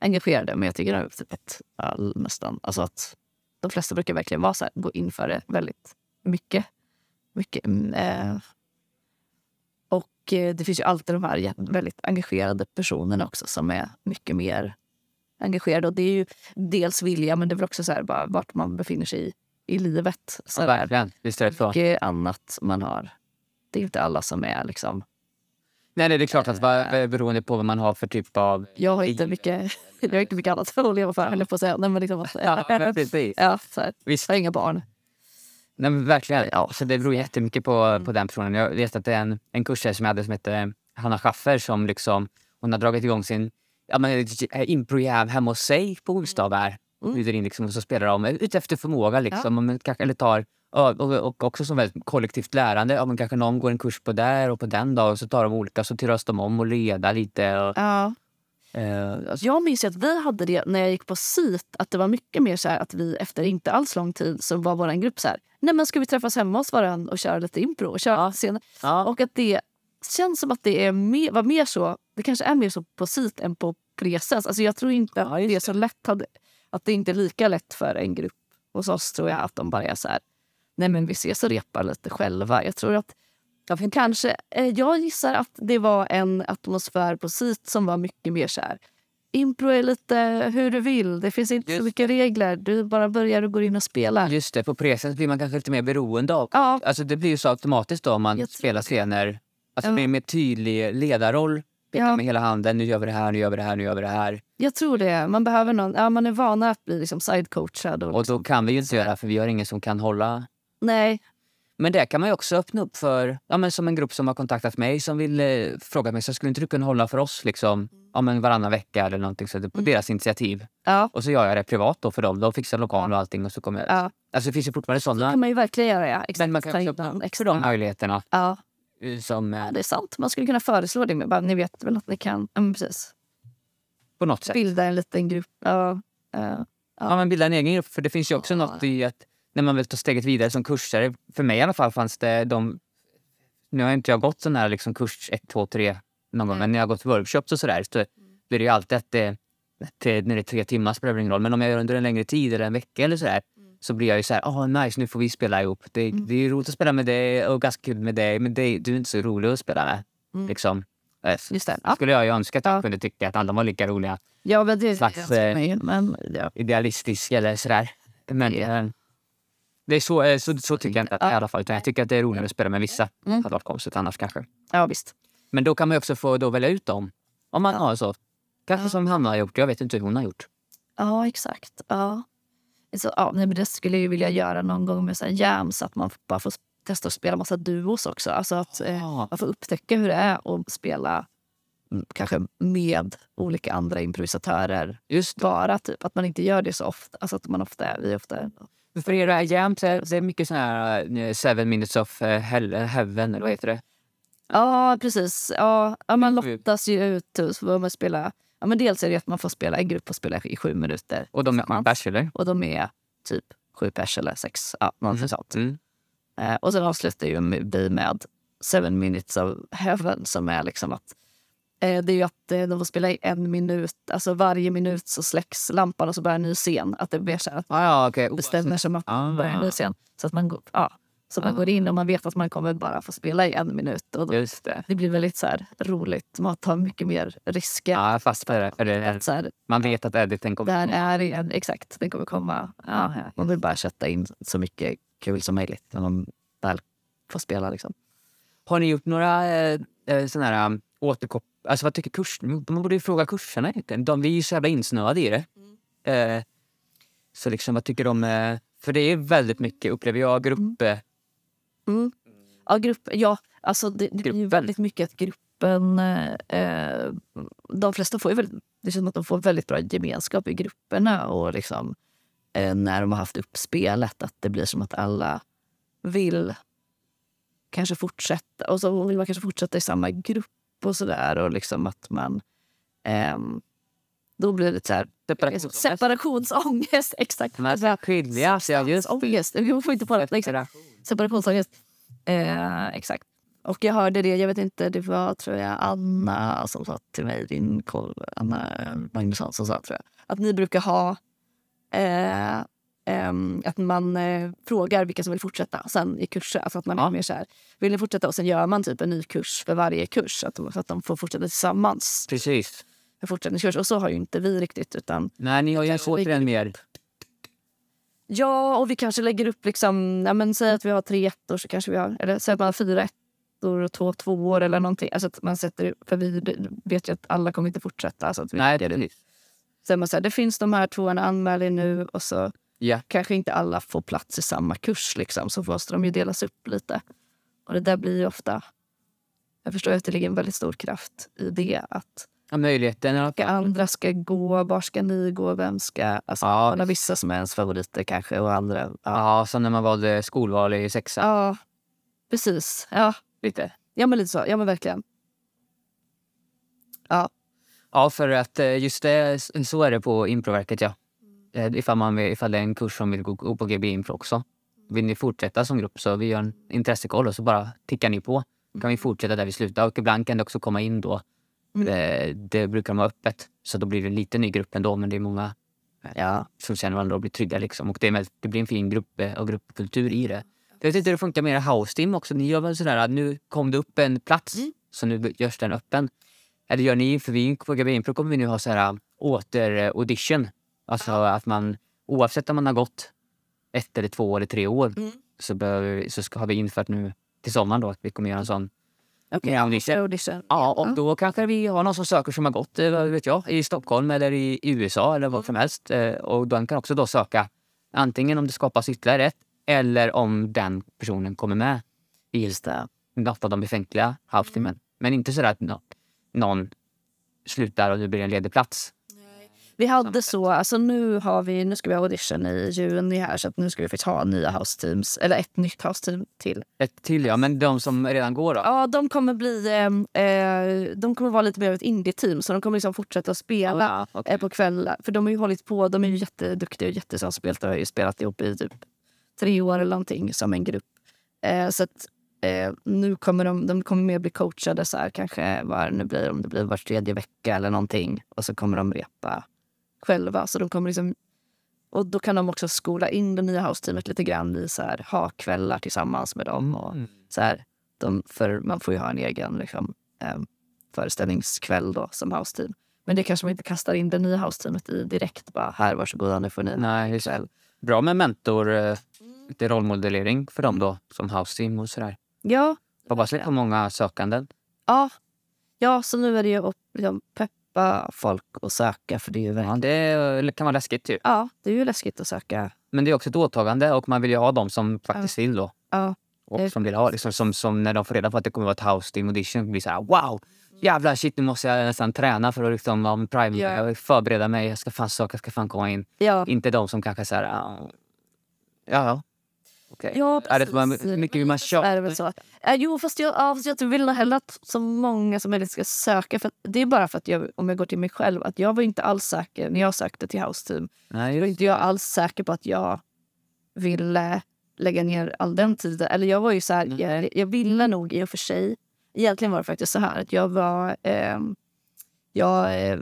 engagerade men jag tycker typ att all, nästan, alltså att de flesta brukar verkligen vara så här, gå in för det väldigt mycket. mycket mm, eh. Och eh, det finns ju alltid de här väldigt engagerade personerna också som är mycket mer engagerade. Och det är ju dels vilja, men det är väl också så här, bara vart man befinner sig i, i livet. Så Ja, verkligen. Visst är det så. mycket annat man har. Det är inte alla som är liksom... Nej, nej, det är klart att vad- beroende på vad man har för typ av... Jag har inte mycket, [LAUGHS] jag har inte mycket annat att leva för, höll jag på att säga. Nej, men liksom, att- [LAUGHS] Ja, men precis. ja, så här. Visst. Jag har inga barn. Nej, men verkligen. Ja, så det beror jättemycket på, på den personen. Jag vet att det är en, en kursare som jag hade som hette Hanna Schaffer som liksom, hon har dragit igång sin ja, men, impro-jam hemma hos sig på onsdagar. Mm. Bjuder in liksom, och så spelar de ut efter förmåga. Liksom, kanske, eller tar, ja, och, och också som väldigt kollektivt lärande. Ja, men kanske någon går en kurs på där och på den dag och så tar de olika så turas de om och leda lite. Och, Ja. eh, alltså, Jag minns ju att vi hade det när jag gick på SIT. Att det var mycket mer så här att vi efter inte alls lång tid så var vår grupp så här. Nej men ska vi träffas hemma hos varandra och köra lite impro? Och köra Ja. scen? ja. Och att det känns som att det är mer, var mer så det kanske är mer så på SIT än på presens. Alltså jag tror inte att det är så lätt. Hade, att det inte är lika lätt för en grupp hos oss tror jag att de bara är så här. Nej men vi ses och repar lite själva. Jag tror att ja, kanske, eh, jag gissar att det var en atmosfär på SIT som var mycket mer så här. Impro är lite hur du vill. Det finns inte Just så mycket regler. Du bara börjar och går in och spelar. Just det, på presens blir man kanske lite mer beroende av... Ja, Alltså det blir ju så automatiskt då om man Jag spelar scener. Alltså Ja. med, med tydlig ledarroll. Ja. med hela handen. Nu gör vi det här, nu gör vi det här, nu gör vi det här. jag tror det. Man behöver någon. Ja, man är van att bli liksom sidecoachad. Och, Och då kan vi ju inte göra för vi har ingen som kan hålla Nej, Men det kan man ju också öppna upp för, ja, men som en grupp som har kontaktat mig som vill eh, fråga mig, så skulle inte du kunna hålla för oss liksom, ja, men varannan vecka eller någonting så det på deras initiativ. ja, Och så gör jag det privat då för dem. De fixar lokal och allting och så kommer jag. ja. Alltså det finns ju fortfarande Det sådana kan man ju verkligen göra. Ja. Exakt. men man kan också öppna upp för de möjligheterna. Ja, eh, Som, eh, ja, det är sant. Man skulle kunna föreslå det. Men bara, ni vet väl att ni kan ja, precis. på något sätt. bilda en liten grupp. Ja, ja. Ja, men bilda en egen grupp. För det finns ju också något i att när man vill ta steget vidare som kursare. För mig i alla fall fanns det de... Nu har inte jag gått sån här liksom kurs 1, 2, 3 någon gång. Mm. Men när jag har gått workshops och sådär så blir det ju alltid att det, det, när det är tre timmar spelar det ingen roll. Men om jag gör under en längre tid eller en vecka eller sådär Mm. så blir jag ju så här, åh nice, nu får vi spela ihop. Det, det är roligt att spela med dig och ganska kul med dig, men det, du är inte så rolig att spela med. Mm. Liksom. Just det. Ja. skulle jag ju önska att jag Ja. kunde tycka att alla var lika roliga. Ja, men det Slags, eh, mig. Men ja. Idealistisk eller sådär. Men Ja. Det är så, eh, så, så tycker jag inte att, i alla fall. Utan jag tycker att det är roligare att spela med vissa. Mm. Det hade varit konstigt annars kanske. ja, visst. Men då kan man också få då välja ut dem. Om man har så. Kanske som Hanna har gjort. Jag vet inte hur hon har gjort. Ja, exakt. Ja. Så, ja, nej, men det skulle jag ju vilja göra någon gång med så här jam så att man bara får testa att spela massa duos också. Alltså att eh, Ja. man får upptäcka hur det är att spela mm, kanske med olika andra improvisatörer. Just det. Bara typ att man inte gör det så ofta. Alltså att man ofta, vi ofta För er är jämt så det är mycket sån här eh, seven minutes of eh, hell, eh, heaven, eller vad heter det? Ja, precis. Ja, ja, man Mm. lottas ju ut. Så får man spela, ja, men dels är det att man får spela en grupp och spela i sju minuter. Och de är bärs, eller? Och de är typ sju pers eller sex. Ja, någonting sånt. Mm. Och sen avslutar ju vi med Seven minutes of heaven som är liksom att det är ju att eh, de får spela i en minut. Alltså varje minut så släcks lampan och så börjar en ny scen. Att det blir så att Ah, ja, okej. bestämmer som att Ah. börjar en ny scen. Så att man, går, ja, så man går in och man vet att man kommer bara få spela i en minut. Och då, det. det blir väldigt så här roligt. Man tar mycket mer risker. Ja, fast för det. För det är, så här, man vet att editen kommer. där är en, exakt, den kommer komma. Ja, man vill bara sätta in så mycket kul som möjligt när man väl får spela. Liksom. Har ni gjort några eh, eh, såna här um, återkop... Alltså vad tycker kurs... Man borde ju fråga kurserna egentligen. De, vi är ju så jävla insnöade i det. Eh, så liksom vad tycker de? Eh, för det är väldigt mycket, upplever jag, grupp... Eh, Mm. Ja, grupp, ja alltså det, det blir ju Gruppen. väldigt mycket att gruppen... Eh, de flesta får ju väldigt, det känns som att de får väldigt bra gemenskap i grupperna. Och liksom, eh, när de har haft uppspelet, att det blir som att alla vill kanske fortsätta. Och så vill man kanske fortsätta i samma grupp och sådär. Och liksom att man... ehm, då blir det så här... Separationsångest. Separationsångest, [LAUGHS] exakt. Man ska skiljas, ja, just. Ångest. Får inte på det. Exakt. Separationsångest. Eh, exakt. Och jag hörde det, jag vet inte, det var tror jag Anna som sa till mig, din Anna Magnusson som sa tror jag, att ni brukar ha eh, att man eh, frågar vilka som vill fortsätta sen i kurser. Alltså att man är mer så här, vill ni fortsätta? Och sen gör man typ en ny kurs för varje kurs så att de, så att de får fortsätta tillsammans. Precis. En fortsättningskurs. Och så har ju inte vi riktigt utan Nej, ni har ju återigen mer... Ja, och vi kanske lägger upp liksom, ja men säg att vi har tre ettor så kanske vi har, eller säg att man har fyra ettor och två tvåor eller någonting. Alltså att man sätter, för vi vet ju att alla kommer inte fortsätta. Så att vi Nej, det. precis. Så man säger, det finns de här tvåorna, anmäl er nu och så Ja. kanske inte alla får plats i samma kurs liksom, så måste de ju delas upp lite. Och det där blir ju ofta, jag förstår att det ligger en väldigt stor kraft i det. Att ja möjligheten. Ja. vilka andra ska gå, var ska ni gå, vem ska... Alltså, Ja. Man har vissa som är ens favoriter kanske och andra... Ja, ja, som när man valde skolval i sexan. ja precis. Ja. Lite. ja, men lite så. Ja, men verkligen. Ja, Ja, för att eh, just det, så är det på improverket, ja. Eh, Ifall, man, vill- ifall det är en kurs som vill gå på GB Impro också. Vill ni fortsätta som grupp så vi gör en intressekoll och så bara tickar ni på. kan vi fortsätta där vi slutar. Och ibland kan det också komma in då Mm. Det, det brukar vara öppet. Så då blir det en liten ny grupp ändå, men det är många ja, som känner varandra och blir trygga. Liksom. Och det, är, det blir en fin grupp eh, och gruppkultur i det. Jag vet inte hur det funkar med era house team också. Ni gör väl sådär att nu kom det upp en plats, Mm. så nu görs den öppen. Eller gör ni, för vi på GB Impro kommer vi nu ha så här åter-audition. Alltså att man, oavsett om man har gått ett eller två eller tre år, Mm. så, behöver, så ska, har vi infört nu till sommaren då att vi kommer göra en sån Okej. audition. Audition. Ja, och då kanske vi har någon som söker som har gått eh, vet jag, i Stockholm eller i USA eller vad som helst. Eh, Och den kan också då söka antingen om det skapas ytterligare ett eller om den personen kommer med i något av de befintliga halvtimmen. Men inte så att nå- någon slutar och det blir en ledig plats. Vi hade så, alltså nu har vi, nu ska vi ha audition i juni här så att nu ska vi faktiskt ha nya house teams, eller ett nytt house team till. Ett till ja, men de som redan går då? Ja, de kommer bli, eh, eh, de kommer vara lite mer av ett indie-team så de kommer liksom fortsätta spela Ja, okej. eh, på kvällar. För de har ju hållit på, de är ju jätteduktiga och jättesamspelta och har ju spelat ihop i typ tre år eller någonting som en grupp. Eh, så att eh, nu kommer de, de kommer mer bli coachade så här kanske var nu blir, om det blir var tredje vecka eller någonting. Och så kommer de repa själva. Så de kommer liksom, och då kan de också skola in det nya house-teamet lite grann i så här, ha kvällar tillsammans med dem. Och Mm. så här, de, för man får ju ha en egen liksom, eh, föreställningskväll då, som house-team. Men det kanske man inte kastar in det nya house-teamet i direkt. Bara, här, varsågoda, nu får ni Nej, kväll. Bra med mentor, eh, lite rollmodellering för dem då, som house team och sådär. Ja, Hoppas det får många sökanden. ja, ja, så nu är det ju att liksom, peppa folk att söka. För det är ju Ja, verkligen, det eh, kan vara läskigt ju. ja, det är ju läskigt att söka. Men det är också ett åtagande och man vill ju ha dem som faktiskt vill då. Ja, Och som vill ha, liksom, som, som när de får reda på att det kommer vara ett house team audition blir så här wow! Jävlar shit nu måste jag nästan träna för att liksom, om prime, Ja. jag förbereda mig, jag ska fan söka, jag ska fan komma in. ja, Inte de som kanske så här, ja, ja. Okej. ja Är det precis. mycket man kör? är det så. Eh, jo, fast jag, ja, fast jag vill nog hellre att så många som möjligt ska söka. För det är bara för att jag, om jag går till mig själv, att jag var inte alls säker när jag sökte till House Team. Nej, Jag var inte jag alls säker på att jag ville lägga ner all den tiden. Eller jag var ju så här, Mm. jag, jag ville nog i och för sig. Egentligen var det faktiskt så här att jag var... ehm, jag, eh,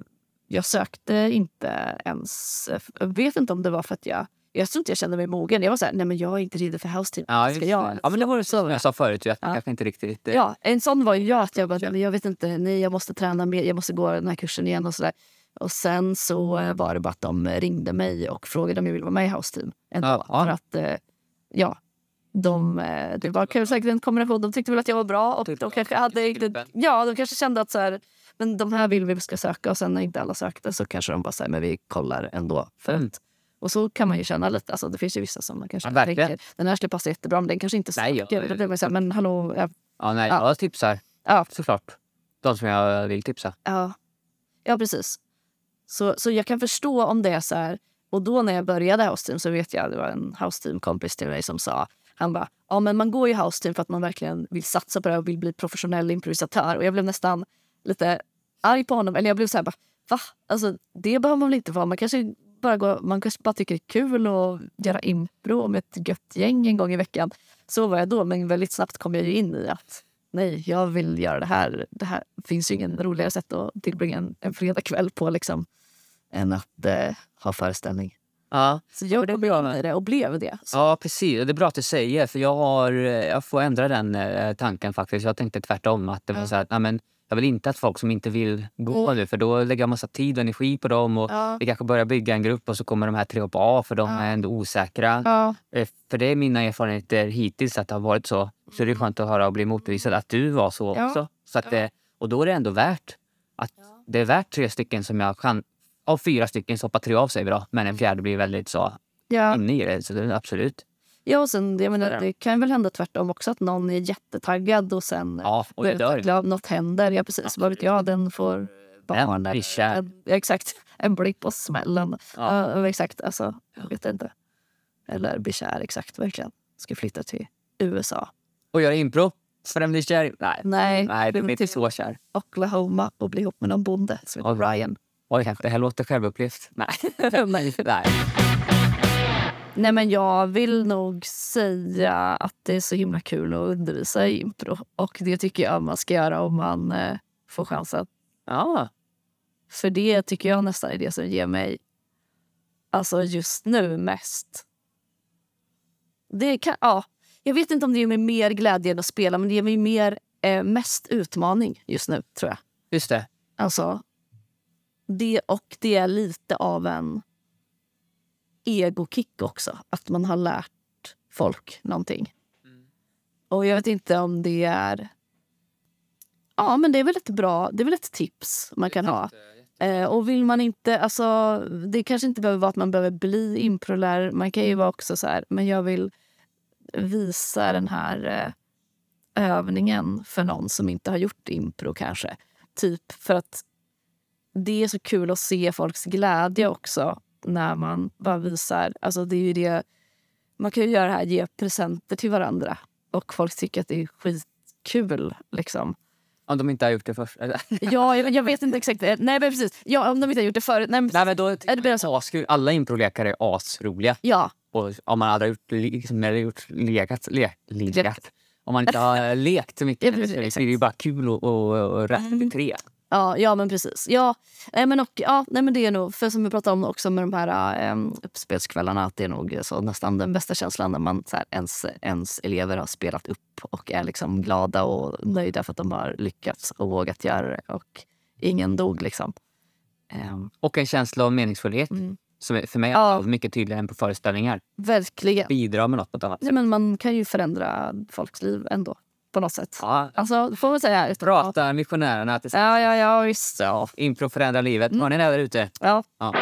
jag sökte inte ens... Jag vet inte om det var för att jag... Jag tror inte jag kände mig mogen. Jag var så här, nej men jag är inte redo för House Team. ja, Ska jag? ja, men det var det som jag sa förut, att Ja. kanske inte riktigt... eh, Ja, en sån var ju jag. Att jag, bara, men jag vet inte, nej jag måste träna mer, jag måste gå den här kursen igen och sådär. Och sen så eh, var det bara att de ringde mig och frågade om jag ville vara med i House Team. Ändå. Ja, ja. För att, eh, ja, de, det var kanske säkert en kombination. De tyckte väl att jag var bra och de kanske hade inte, ja, de kanske kände att så här, men de här vill vi ska söka och sen när inte alla sökte så kanske de bara säger men vi kollar ändå. För Mm. att, och så kan man ju känna lite, alltså det finns ju vissa som man kanske Ja, tänker, den här skulle passa jättebra men den kanske inte Nej, söker. ja. Då blir man så här, men hallå, ja, Ja, nej, Ja. jag tipsar ja, såklart. De som jag vill tipsa. Ja, ja precis. Så, så jag kan förstå om det är så här. Och då när jag började House så vet jag, det var en House Team-kompis till mig som sa, han bara, ja men man går ju House för att man verkligen vill satsa på det och vill bli professionell improvisatör. Och jag blev nästan lite arg på honom. Eller jag blev så här, bara, va? Alltså det behöver man väl inte vara. Man kanske bara, går, man kanske bara tycker det är kul att göra impro med ett gött gäng en gång i veckan. Så var jag då, men väldigt snabbt kom jag in i att nej, jag vill göra det här. Det här finns ju ingen roligare sätt att tillbringa en, en fredagkväll på liksom, än att eh, ha föreställning. Ja. Så jag kom in med. i det och blev det. Så, Ja, precis. Det är bra att du säger, för jag, har, eh, jag får ändra den eh, tanken faktiskt. Jag tänkte tvärtom. Att det var Ja. så här, jag vill inte att folk som inte vill gå nu, för då lägger jag massa tid och energi på dem. Och Ja. Vi kanske börjar bygga en grupp och så kommer de här tre hoppa av för de Ja. är ändå osäkra. ja, Eh, För det är mina erfarenheter hittills att det har varit så. Så det är skönt att höra och bli motbevisad att du var så också. Så att det, och då är det ändå värt att det är värt tre stycken som jag kan... Av fyra stycken så hoppar tre av sig bra, men en fjärde blir väldigt så ja. inne i det. Så det absolut. Ja, och sen, jag menar, det kan väl hända tvärtom också att någon är jättetaggad och sen Ja, och det dör. Ja, något händer. Ja, precis. Vad vet jag, den får barn. kär. En, ja, exakt. [LAUGHS] En blipp på smällen. Ja. Ja. exakt. Alltså, jag vet inte. Eller blir kär, exakt. Verkligen. Ska flytta till USA. Och göra impro. För den blir kär. Nej, Nej, nej det blir inte till så kär. Oklahoma och bli ihop med någon bonde som heter Ryan. Oj, det här låter självupplevt. [LAUGHS] [LAUGHS] Nej. Nej. nej. Nej, men jag vill nog säga att det är så himla kul att undervisa i impro. Och det tycker jag man ska göra om man eh, får chansen. Ja. För det tycker jag nästan är det som ger mig alltså just nu mest. Det kan, ja, jag vet inte om det ger mig mer glädje än att spela men det ger mig mer, eh, mest utmaning just nu, tror jag. Just det. Alltså, det, och det är lite av en egokick också. Att man har lärt folk någonting. Och jag vet inte om det är... Ja, men det är väl ett bra det är väl ett tips man kan ha. Eh, och vill man inte... Alltså, det kanske inte behöver vara att man behöver bli improlär. Man kan ju vara också så här, men jag vill visa den här eh, övningen för någon som inte har gjort impro kanske. Typ för att det är så kul att se folks glädje också när man bara visar... Alltså det är ju det, man kan ju göra det här, ge presenter till varandra och folk tycker att det är skitkul. Liksom. Om de inte har gjort det först. [LAUGHS] Ja, jag, jag vet inte exakt. Nej, men precis. Ja, om de inte har gjort det förut. Nej, men, Nej, men då är det så? askul. Alla improlekar är asroliga. Ja, Och om man aldrig har gjort, liksom, gjort legat, le, legat. Om man inte har [LAUGHS] lekt så mycket Ja, precis, så är det exakt. ju bara kul och, och, och rätt Mm. tre. Ja, ja, men precis. Ja, nej, men, och, ja, nej, men det är nog, för som vi pratade om också med de här um, uppspelskvällarna, att det är nog så nästan den bästa känslan när man så här, ens, ens elever har spelat upp och är liksom glada och nöjda för att de har lyckats och vågat göra det. Och ingen dog liksom. Ehm, Och en känsla av meningsfullhet Mm. som är för mig Ja. mycket tydligare än på föreställningar. verkligen. Bidrar med något annat Ja, men man kan ju förändra folks liv ändå, på något sätt. Ja, Alltså, får man säga. prata missionärerna till Ja, ja, ja, visst. Ja. impro förändrar livet. Mm. Har ni det där ute? ja. Ja.